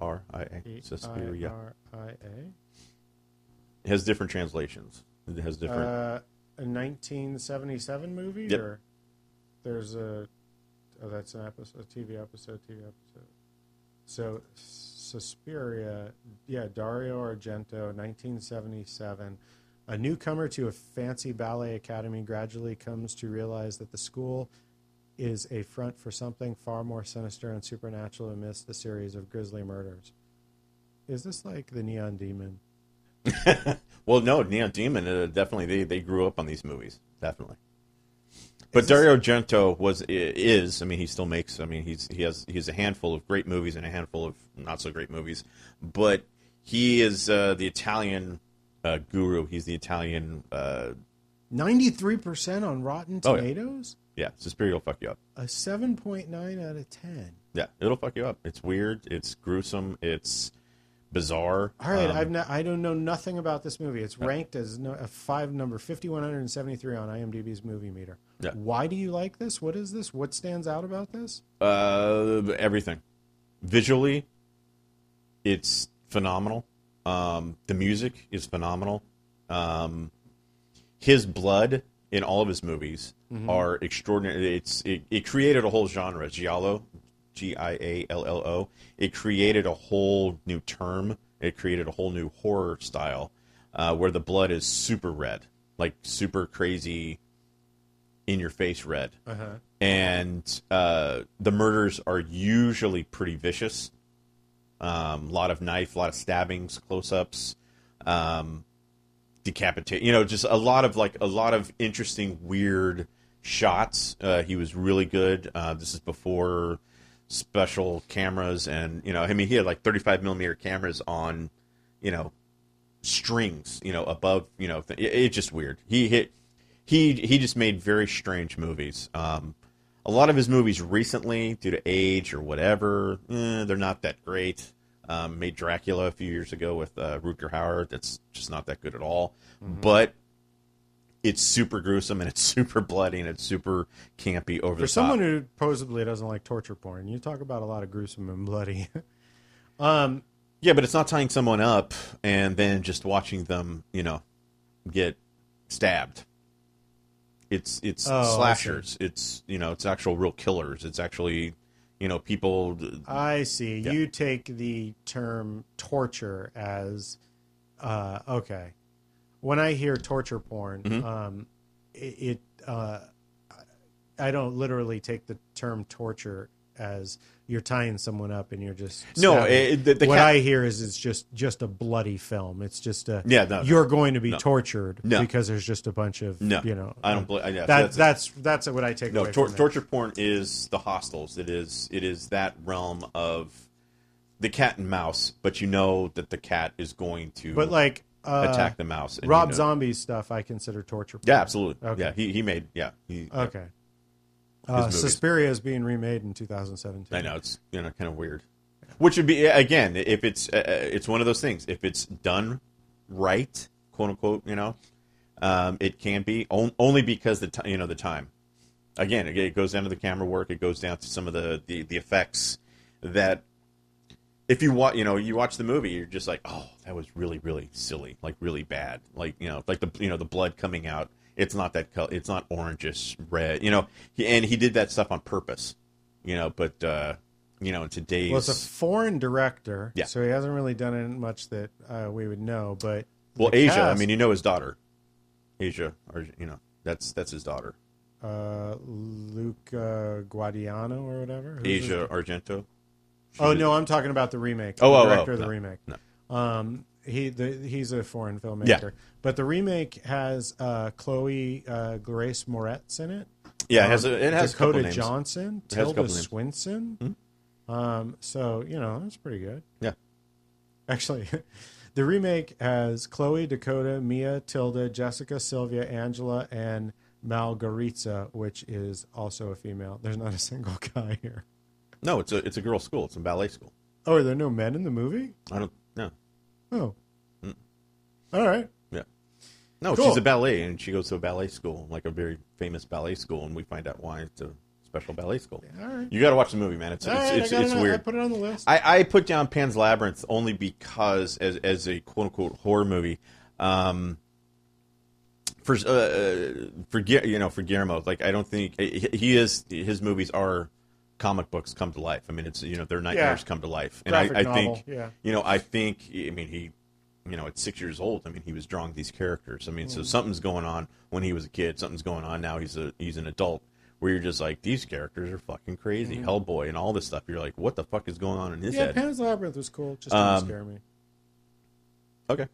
R I A. Suspiria. R I A. It has different translations. It has different. Uh, a 1977 movie, Yep. or there's a oh, that's an episode, a TV episode, TV episode. So Suspiria, yeah, Dario Argento, 1977. A newcomer to a fancy ballet academy gradually comes to realize that the school is a front for something far more sinister and supernatural amidst a series of grisly murders. Is this like the Neon Demon? well, no, Neon Demon. Uh, definitely, they they grew up on these movies. Definitely. But Dario Argento was is. I mean, he still makes. I mean, he's he has he has a handful of great movies and a handful of not so great movies. But he is uh, the Italian uh, guru. He's the Italian. Uh, 93% on Rotten Oh, yeah. Yeah, Suspiria will fuck you up. A 7.9 out of 10. Yeah, it'll fuck you up. It's weird. It's gruesome. It's bizarre. All right, Um, I've no, I don't know nothing about this movie. It's ranked as no, a five number 5173 on IMDb's movie meter. Yeah. Why do you like this? What is this? What stands out about this? Uh, everything. Visually, it's phenomenal. Um, the music is phenomenal. Um, his blood in all of his movies are extraordinary. It's it, it created a whole genre, giallo, G I A L L O. It created a whole new term. It created a whole new horror style, uh, where the blood is super red, like super crazy, in your face red Uh-huh. and uh, the murders are usually pretty vicious. A um, lot of knife, a lot of stabbings, close-ups, um, decapitate. You know, just a lot of like a lot of interesting, weird shots. Uh, he was really good. Uh, this is before special cameras, and you know, I mean, he had like 35 millimeter cameras on, you know, strings, you know, above, you know, th- it, it's just weird. He hit, he he just made very strange movies. Um, a lot of his movies recently, due to age or whatever, eh, they're not that great. Um, made Dracula a few years ago with uh, Rutger Hauer. That's just not that good at all. But it's super gruesome and it's super bloody and it's super campy over For the someone who supposedly doesn't like torture porn, you talk about a lot of gruesome and bloody. um, Yeah, but it's not tying someone up and then just watching them, you know, get stabbed. It's it's Oh, slashers. It's you know, it's actual real killers. It's actually, you know, people. I see. Yeah. You take the term torture as uh, okay. When I hear torture porn, Mm-hmm. um, it, it uh, I don't literally take the term torture as you're tying someone up and you're just No, it- the- the what cat- I hear is it's just just a bloody film. It's just a Yeah, no, no. you're going to be No. tortured No. because there's just a bunch of No, you know I don't believe- yeah, that that's- that's that's what I take No, away tor- from it. torture porn is the hostels. It is it is that realm of the cat and mouse, but you know that the cat is going to But like uh, attack the mouse. Rob you know- Zombie's stuff, I consider torture. Yeah, absolutely. Okay. Yeah, he he made yeah. He, yeah. Okay. Uh. Suspiria is being remade in 2017. I know it's you know kind of weird. Which would be again if it's uh, uh, it's one of those things. If it's done right, quote unquote, you know, um, it can be on, only because the ti you know the time. Again, it, it goes down to the camera work. It goes down to some of the the, the effects that if you watch, you know, you watch the movie, you're just like, oh, that was really, really silly, like really bad, like you know, like the you know the blood coming out. It's not that color. It's not orangish red, you know. He, and he did that stuff on purpose, you know. But uh, you know, in today's Well, it's a foreign director, Yeah. so he hasn't really done it much that uh, we would know. But well, Asia. I mean, you know his daughter, Asia, or you know, that's that's his daughter, uh, Luca Guadiano or whatever. Who's Asia Argento. She Oh no, I'm talking about the remake. Oh, the oh, oh, director of the remake. no. Um, he the, he's a foreign filmmaker, Yeah. but the remake has uh, Chloe uh, Grace Moretz in it. Yeah, it has a, it has a Dakota. Johnson, It has Tilda names. Swinton. Um, so you know that's pretty good. Yeah, Actually, the remake has Chloe, Dakota, Mia, Tilda, Jessica, Sylvia, Angela, and Malgaritza, which is also a female. There's not a single guy here. no, it's a it's a girls' school. It's a ballet school. Oh, are there no men in the movie? I don't no Oh, all right. yeah. No, Cool. she's a ballet, and she goes to a ballet school, like a very famous ballet school, and we find out why it's a special ballet school. All right. You got to watch the movie, man. It's All it's right, it's, it's it. I weird. put it on the list. I, I put down Pan's Labyrinth only because, as as a quote unquote horror movie, um, for uh, uh, for you know for Guillermo, like I don't think he is his movies are comic books come to life. I mean, it's you know their nightmares come to life, and I, Graphic I think novel, yeah. you know I think I mean he. You know, at six years old, I mean, he was drawing these characters. I mean, Mm. so something's going on when he was a kid. Something's going on now. He's a he's an adult. Where you're just like, these characters are fucking crazy. Hellboy and all this stuff. You're like, what the fuck is going on in his Mm-hmm. yeah. Pan's Labyrinth was cool. Just didn't Um, scare me. Okay,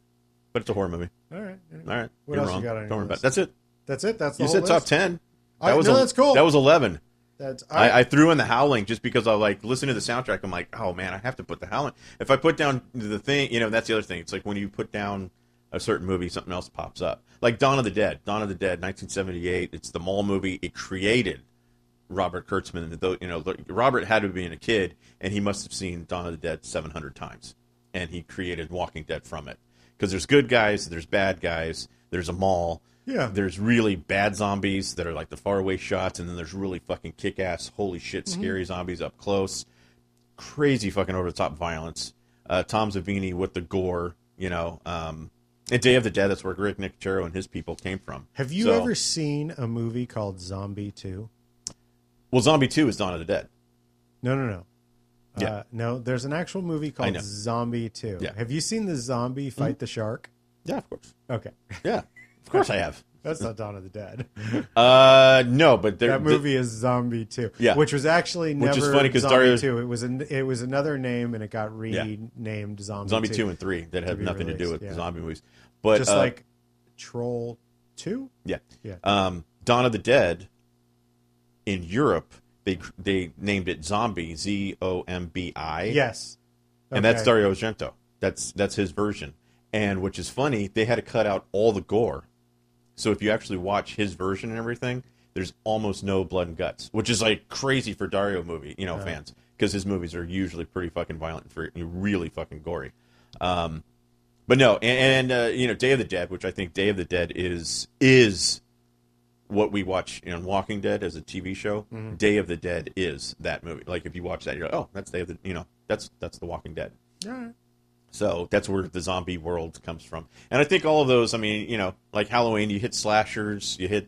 but it's a horror movie. All right. All right, What you're else you wong. got on Don't worry about it. That's it. That's it. That's You said top ten. I- was no, a- that's cool. That was eleven. That's I, I threw in the Howling just because I like listen to the soundtrack. I'm like, oh man, I have to put the Howling. If I put down the thing, you know, that's the other thing. It's like when you put down a certain movie, something else pops up. Like Dawn of the Dead. Dawn of the Dead, 1978. It's the mall movie. It created Robert Kurtzman. Though you know, Robert had to be a kid, and he must have seen Dawn of the Dead 700 times, and he created Walking Dead from it. Because there's good guys, there's bad guys, there's a mall. Yeah. There's really bad zombies that are like the faraway shots, and then there's really fucking kick ass, holy shit, Mm-hmm. scary zombies up close. Crazy fucking over the top violence. Uh, Tom Savini with the gore, you know. Um, and Day of the Dead, that's where Rick Nicotero and his people came from. Have you So- ever seen a movie called Zombie Two? Well, Zombie 2 is Dawn of the Dead. No, no, no. Yeah. Uh, no, there's an actual movie called. Zombie Two. Yeah. Have you seen the zombie fight the shark? Yeah, of course. Okay, Yeah, of course I have. that's not Dawn of the Dead. Uh, no, but there, that movie is Zombie Two. Yeah. which was actually Which never is funny 'cause Zombie Dario- Two. It was an, it was another name and it got renamed Zombie. Zombie 2, 2 and 3 that have be nothing to do released, with yeah. zombie movies. But just uh, like Troll Two. Yeah. Yeah. Um, Dawn of the Dead in Europe, they they named it Zombie, Z O M B I. Yes, And that's Okay. Dario Argento. That's that's his version. And which is funny, they had to cut out all the gore. So if you actually watch his version and everything, there's almost no blood and guts, which is like crazy for Dario movie, you know, fans, because his movies are usually pretty fucking violent and really fucking gory. Um, but no, and, and uh, you know, Day of the Dead, which I think Day of the Dead is is what we watch in Walking Dead as a TV show. Mm-hmm. Day of the Dead is that movie. Like if you watch that, you're like, oh, that's Day of the, you know, that's that's The Walking Dead. All right. So that's where the zombie world comes from. And I think all of those, I mean, you know, like Halloween, you hit slashers, you hit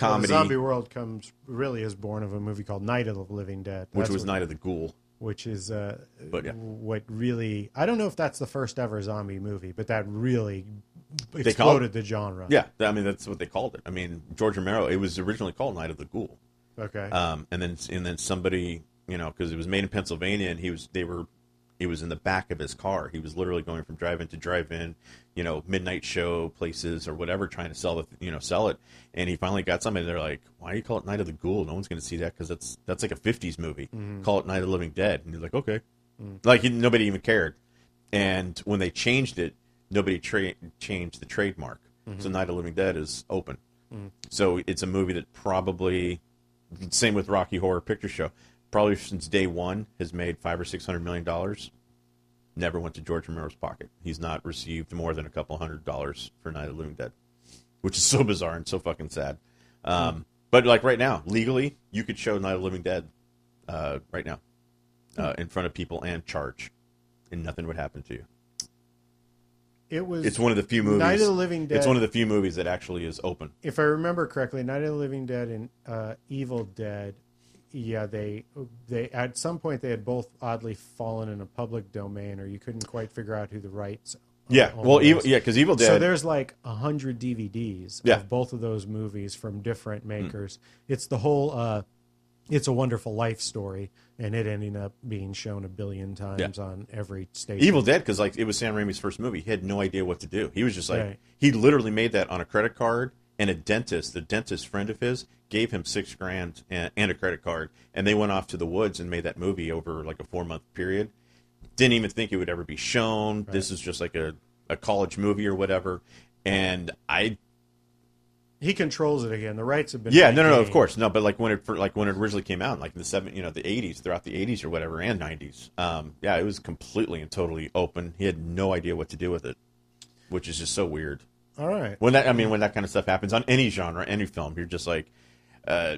Well, comedy, the zombie world comes really is born of a movie called Night of the Living Dead, which was what- Night of the Ghoul. which is uh, But, yeah. what really I don't know if that's the first ever zombie movie, but that really exploded the genre. Yeah, I mean that's what they called it. I mean George Romero. It was originally called Night of the Ghoul, Okay. um, and then and then somebody you know, because it was made in Pennsylvania, and he was they were it was in the back of his car. He was literally going from drive-in to drive-in, you know, midnight show places or whatever, trying to sell the, you know, sell it. And he finally got somebody. They're like, "Why do you call it Night of the Ghoul? No one's going to see that because that's that's like a '50s movie. Mm-hmm. Call it Night of the Living Dead." And he's like, "Okay." Mm. Like he, nobody even cared. And when they changed it, nobody tra- changed the trademark. So mm-hmm. Night of the Living Dead is open. Mm. So it's a movie that probably, same with Rocky Horror Picture Show, probably since day one has made five or six hundred million dollars. Never went to George Romero's pocket. He's not received more than a couple hundred dollars for Night of the Living Dead, which is so bizarre and so fucking sad. Um, but like right now, legally, you could show Night of the Living Dead uh, right now uh, in front of people and charge, and nothing would happen to you. It was. It's one of the few movies. Night of the Living Dead. It's one of the few movies that actually is open. if I remember correctly, Night of the Living Dead and uh, Evil Dead, yeah, they they at some point they had both oddly fallen in a public domain, or you couldn't quite figure out who the rights. Yeah, well, evil, yeah, because Evil Dead. So there's like a hundred DVDs Yeah. of both of those movies from different Hmm. makers. It's the whole uh, "It's a Wonderful Life" story, and it ending up being shown a billion times on every station. Evil Dead because like it was Sam Raimi's first movie. He had no idea what to do. He was just like Right. he literally made that on a credit card, and a dentist, the dentist friend of his, gave him six grand and, and a credit card, and they went off to the woods and made that movie over like a four month period. Didn't even think it would ever be shown. This is just like a a college movie or whatever. And I He controls it again. The rights have been yeah no no no of course no but like when it for, like when it originally came out like in the seven you know the 80s throughout the 80s or whatever and 90s um yeah it was completely and totally open he had no idea what to do with it which is just so weird All right. when that i mean when that kind of stuff happens on any genre any film you're just like uh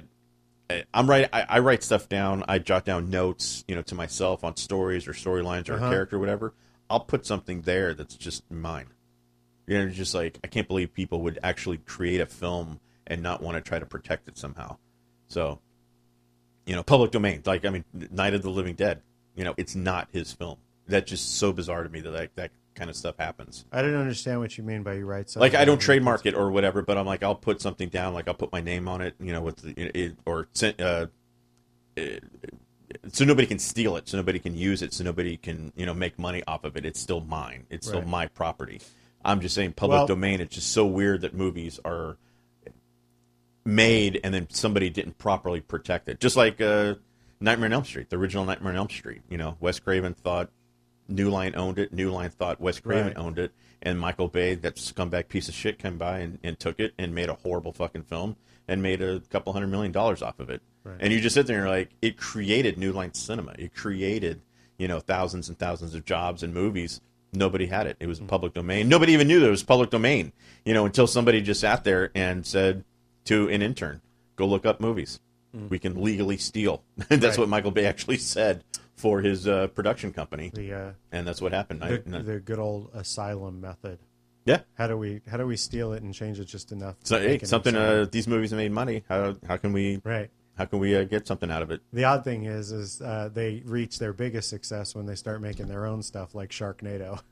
I'm right. I, I write stuff down. I jot down notes, you know, to myself on stories or storylines or Uh-huh. a character, or whatever. I'll put something there that's just mine. You know, just like I can't believe people would actually create a film and not want to try to protect it somehow. So, you know, public domain. Like I mean, Night of the Living Dead. You know, it's not his film. That's just so bizarre to me that like, that kind of stuff happens. I didn't understand what you mean by you write something. Like I don't trademark it or whatever, but I'm like I'll put something down. Like I'll put my name on it. You know, with the, it, or uh, it, so nobody can steal it, so nobody can use it, so nobody can you know make money off of it. It's still mine. It's still my property. I'm just saying public Well- domain. It's just so weird that movies are made and then somebody didn't properly protect it. Just like uh, Nightmare on Elm Street, the original Nightmare on Elm Street. You know, Wes Craven thought New Line owned it. New Line thought Wes Craven Right. owned it, and Michael Bay, that scumbag piece of shit, came by and, and took it and made a horrible fucking film and made a couple hundred million dollars off of it. Right. And you just sit there and you're like, it created New Line Cinema. It created you know thousands and thousands of jobs and movies. Nobody had it. It was hmm. public domain. Nobody even knew that it was public domain. You know, until somebody just sat there and said to an intern, "Go look up movies. Hmm. We can legally steal." that's Right. what Michael Bay actually said for his uh, production company, the uh, and that's what happened. I- the, no- the good old asylum method. yeah. How do we how do we steal it and change it just enough? So to hey, something. Uh, these movies have made money. How how can we right. how can we uh, get something out of it? The odd thing is, is uh, they reach their biggest success when they start making their own stuff, like Sharknado.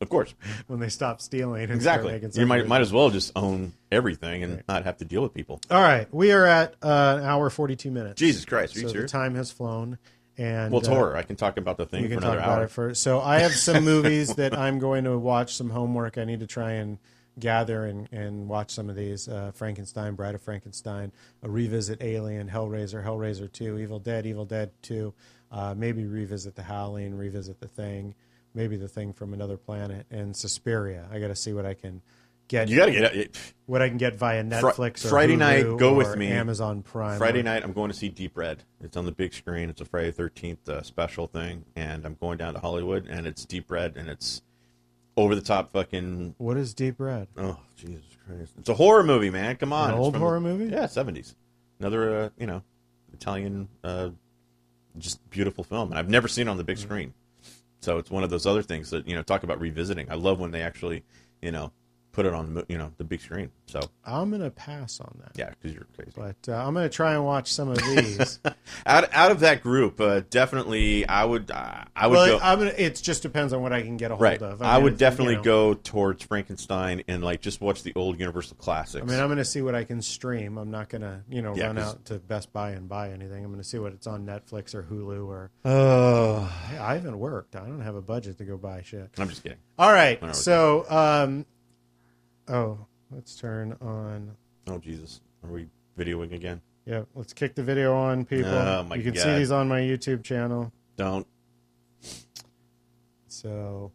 Of course, when they stop stealing and exactly. You might might as well just own everything and not have to deal with people. All right, we are at uh, an hour forty two minutes. Jesus Christ, so the time has flown, and Well, it's uh, horror. I can talk about the thing for can talk another about hour. it for. So I have some movies that I'm going to watch. Some homework. I need to try and gather and, and watch some of these. Uh, Frankenstein, Bride of Frankenstein, a revisit Alien, Hellraiser, Hellraiser Two, Evil Dead, Evil Dead Two. Uh, maybe revisit the Howling, revisit the Thing, maybe the Thing from Another Planet, and Suspiria. I got to see what I can get. You got to get it. what I can get via Netflix or Friday night, Hulu go or with me. Amazon Prime. Friday or- night, I'm going to see Deep Red. It's on the big screen. It's a Friday Thirteenth uh, special thing, and I'm going down to Hollywood, and it's Deep Red, and it's over the top fucking. What is Deep Red? Oh Jesus Christ! It's a horror movie, man. Come on, An old horror the- movie? Yeah, seventies. Another, uh, you know, Italian, uh, just beautiful film, and I've never seen it on the big Mm-hmm. screen. So it's one of those other things that you know talk about revisiting. I love when they actually, you know, put it on you know the big screen. So I'm gonna pass on that. yeah, because you're crazy. But uh, I'm gonna try and watch some of these. Out out of that group, uh, definitely I would uh, I would well, go I'm gonna, it just depends on what I can get a hold right. of. I, mean, would if, definitely you know, go towards Frankenstein and like just watch the old Universal classics. I mean, I'm gonna see what I can stream. I'm not gonna, you know, Yeah, run out to Best Buy and buy anything. I'm gonna see what it's on Netflix or Hulu or. oh, Hey, I haven't worked. I don't have a budget to go buy shit. I'm just kidding. All right, so um, oh, let's turn on. Oh Jesus, are we videoing again? Yeah, let's kick the video on, people. Oh, my you can see these on my YouTube channel. Don't. So,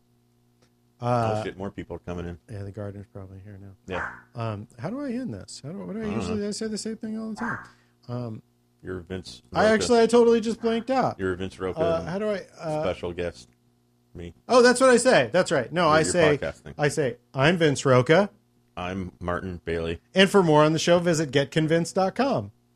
oh uh, shit, more people are coming in. yeah, the gardener's probably here now. Yeah, Um, how do I end this? How do, what do I usually? I say the same thing all the time. you're Vince. I actually, I totally just blanked out. you're Vince Roca, Uh, how do I? Uh, special guest. Me. oh, that's what I say. That's right. No, I say. I say, I'm Vince Roca, I'm Martin Bailey. and for more on the show, visit getconvinced.com.